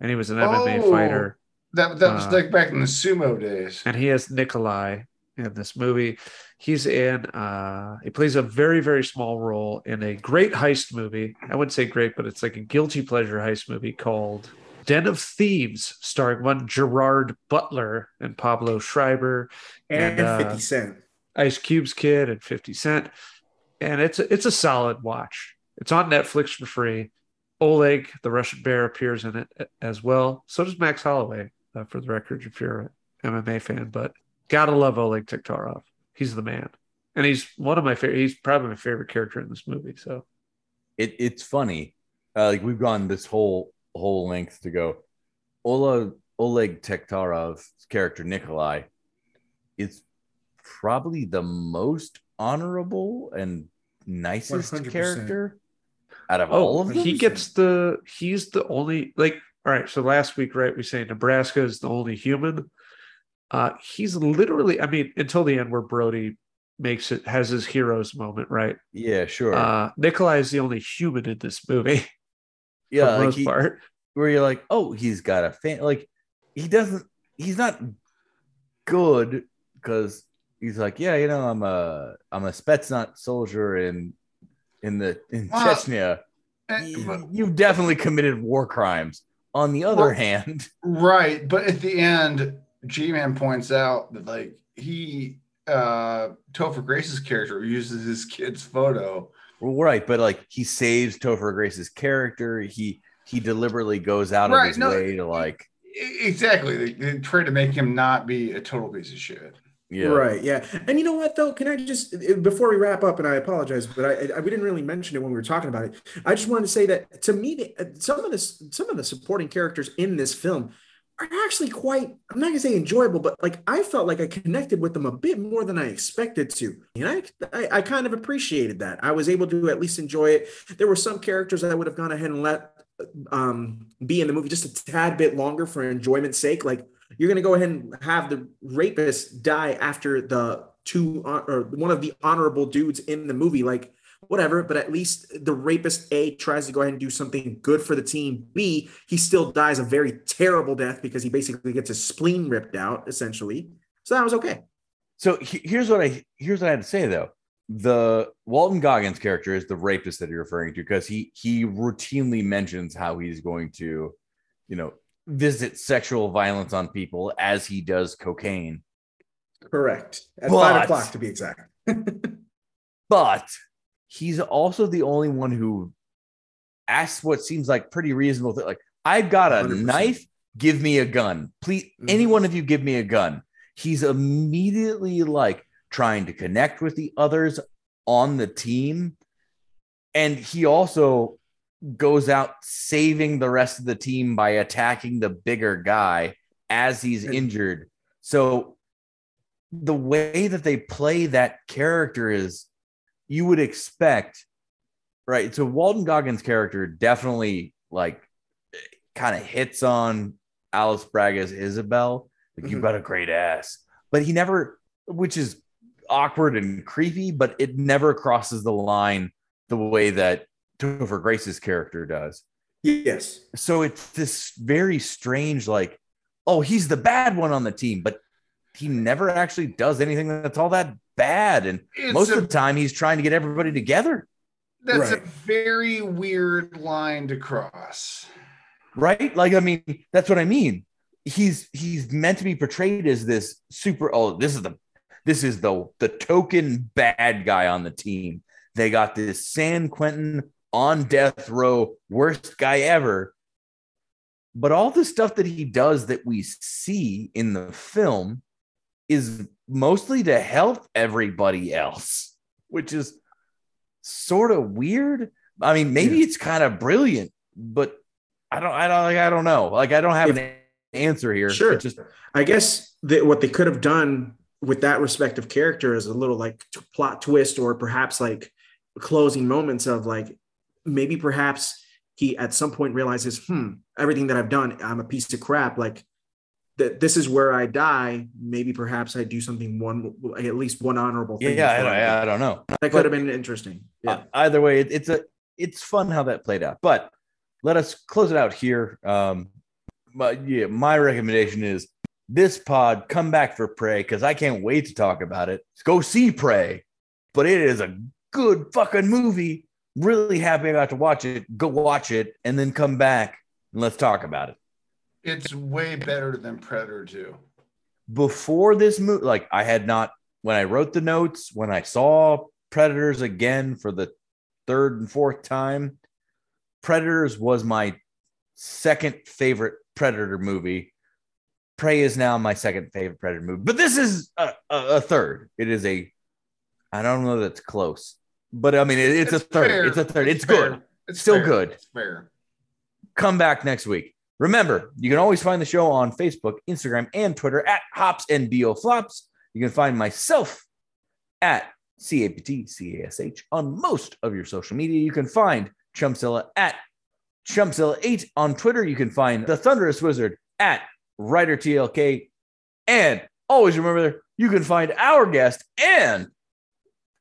and he was an MMA
Oh.
fighter.
That that was
Uh,
like back in the sumo days.
and he has Nikolai in this movie. He's in uh he plays a very very small role in a great heist movie. I wouldn't say great, but it's like a guilty pleasure heist movie called Den of Thieves, starring one Gerard Butler and Pablo Schreiber,
And,
And, uh,
50 Cent.
Ice Cube's kid, and 50 Cent. And it's a, it's a solid watch. It's on Netflix for free. Oleg, the Russian bear, appears in it as well. So does Max Holloway, uh, for the record, if you're an MMA fan. But gotta love Oleg Taktarov. He's the man, and he's one of my favorite. He's probably my favorite character in this movie. So
it, it's funny. Uh, like we've gone this whole whole length to go. Ola Oleg Taktarov's character Nikolai is probably the most honorable and nicest
100%.
character out of all
oh,
of them.
he gets the he's the only like. All right, so last week, right, we say Nebraska is the only human. Uh, he's literally, I mean, until the end where Brody makes it has his hero's moment, right?
yeah, sure.
Uh, Nikolai is the only human in this movie for
yeah,
the
like
most
he,
part.
where you're like, oh, he's got a fan. Like he doesn't. He's not good because he's like, yeah, you know, I'm a I'm a Spetsnaz soldier in in the in
Well,
Chechnya.
Eh,
You-
but-
You've definitely committed war crimes. On the other
Well-
hand,
Right, but at the end, J Man points out that like he uh Topher Grace's character uses his kid's photo.
Well, right, but like he saves Topher Grace's character. He he deliberately goes out of his
no,
way to like,
Exactly. They, they try to make him not be a total piece of shit.
yeah,
Right. Yeah. And you know what though? Can I just eh, before we wrap up, and I apologize, but I, I we didn't really mention it when we were talking about it. I just wanted to say that to me, eh, some of this, some of the supporting characters in this film are actually quite. I'm not gonna say enjoyable, but like I felt like I connected with them a bit more than I expected to, and I I, I kind of appreciated that. I was able to at least enjoy it. There were some characters I would have gone ahead and let um be in the movie just a tad bit longer for enjoyment's sake like you're going to go ahead and have the rapist die after the two or one of the honorable dudes in the movie like whatever but at least the rapist a tries to go ahead and do something good for the team. B he still dies a very terrible death because he basically gets his spleen ripped out essentially. So that was okay.
So he- here's what I here's what I had to say though. The Walton Goggins character is the rapist that you're referring to because he he routinely mentions how he's going to, you know, visit sexual violence on people as he does cocaine.
correct. At
But-
five o'clock to be exact.
But he's also the only one who asks what seems like pretty reasonable thing. Like, I've got a
100%.
knife, give me a gun. Please,
Mhm.
any one of you give me a gun. He's immediately like trying to connect with the others on the team. And he also goes out saving the rest of the team by attacking the bigger guy as he's injured. So the way that they play that character is you would expect, right? So Walton Goggins' character definitely like kind of hits on Alice Braga's Isabel. Like, you've
Mhm.
got a great ass. But he never, which is awkward and creepy, but it never crosses the line the way that Topher Grace's character does.
yes
So it's this very strange, like, oh, he's the bad one on the team, but he never actually does anything that's all that bad. And
It's
most
a,
of the time, he's trying to get everybody together,
that's a very weird line to cross.
right? Like, I mean, that's what I mean. He's he's meant to be portrayed as this super. Oh, this is the this is the the token bad guy on the team. They got this San Quentin on death row, worst guy ever. But all the stuff that he does that we see in the film is mostly to help everybody else, which is sort of weird. I mean, maybe it's kind of brilliant, but I don't, I don't, like, I don't know. Like, I don't have an answer here.
Sure.
Just
I guess that what they could have done with that respective character is a little like t- plot twist or perhaps like closing moments of like maybe perhaps he at some point realizes, hmm, everything that I've done, I'm a piece of crap. Like that this is where I die, maybe perhaps I do something one at least one honorable thing.
yeah, I,
die.
I, I don't know.
that
but-
could have been interesting. Yeah.
Uh, either way, it, it's a it's fun how that played out. But let us close it out here. Um, but yeah, my recommendation is this pod come back for Prey because I can't wait to talk about it. Go see Prey, but it is a good fucking movie. Really happy I got to watch it. Go watch it and then come back and let's talk about it.
It's way better than Predator 2.
before this movie, like I had not when I wrote the notes, when I saw Predators again for the third and fourth time, Predators was my second favorite Predator movie. Prey is now my second favorite Predator movie, but this is a, a, a third. It is a, I don't know that's close, but I mean it- it's, a third.
fair.
It's a third. It's,
fair.
good.
It's
Still
fair.
good
It's fair.
come back next week. Remember, you can always find the show on Facebook, Instagram, and Twitter at Hops and BO Flops. You can find myself at CAPT on most of your social media. You can find Chumpzilla at Chumpzilla8 on Twitter. You can find the Thunderous Wizard at WriterTLK. And always remember, you can find our guest and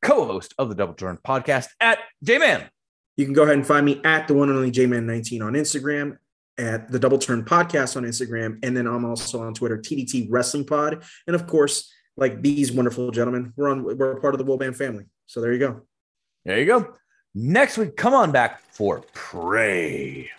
co-host of the Double Turn podcast at J-Man.
You can go ahead and find me at the one and only J Man 19 on Instagram, at the Double Turn Podcast on Instagram, and then I'm also on Twitter, TDT Wrestling Pod. And of course, like these wonderful gentlemen, we're on we're part of the Wobam family. So there you go.
There you go. Next week, come on back for Prey.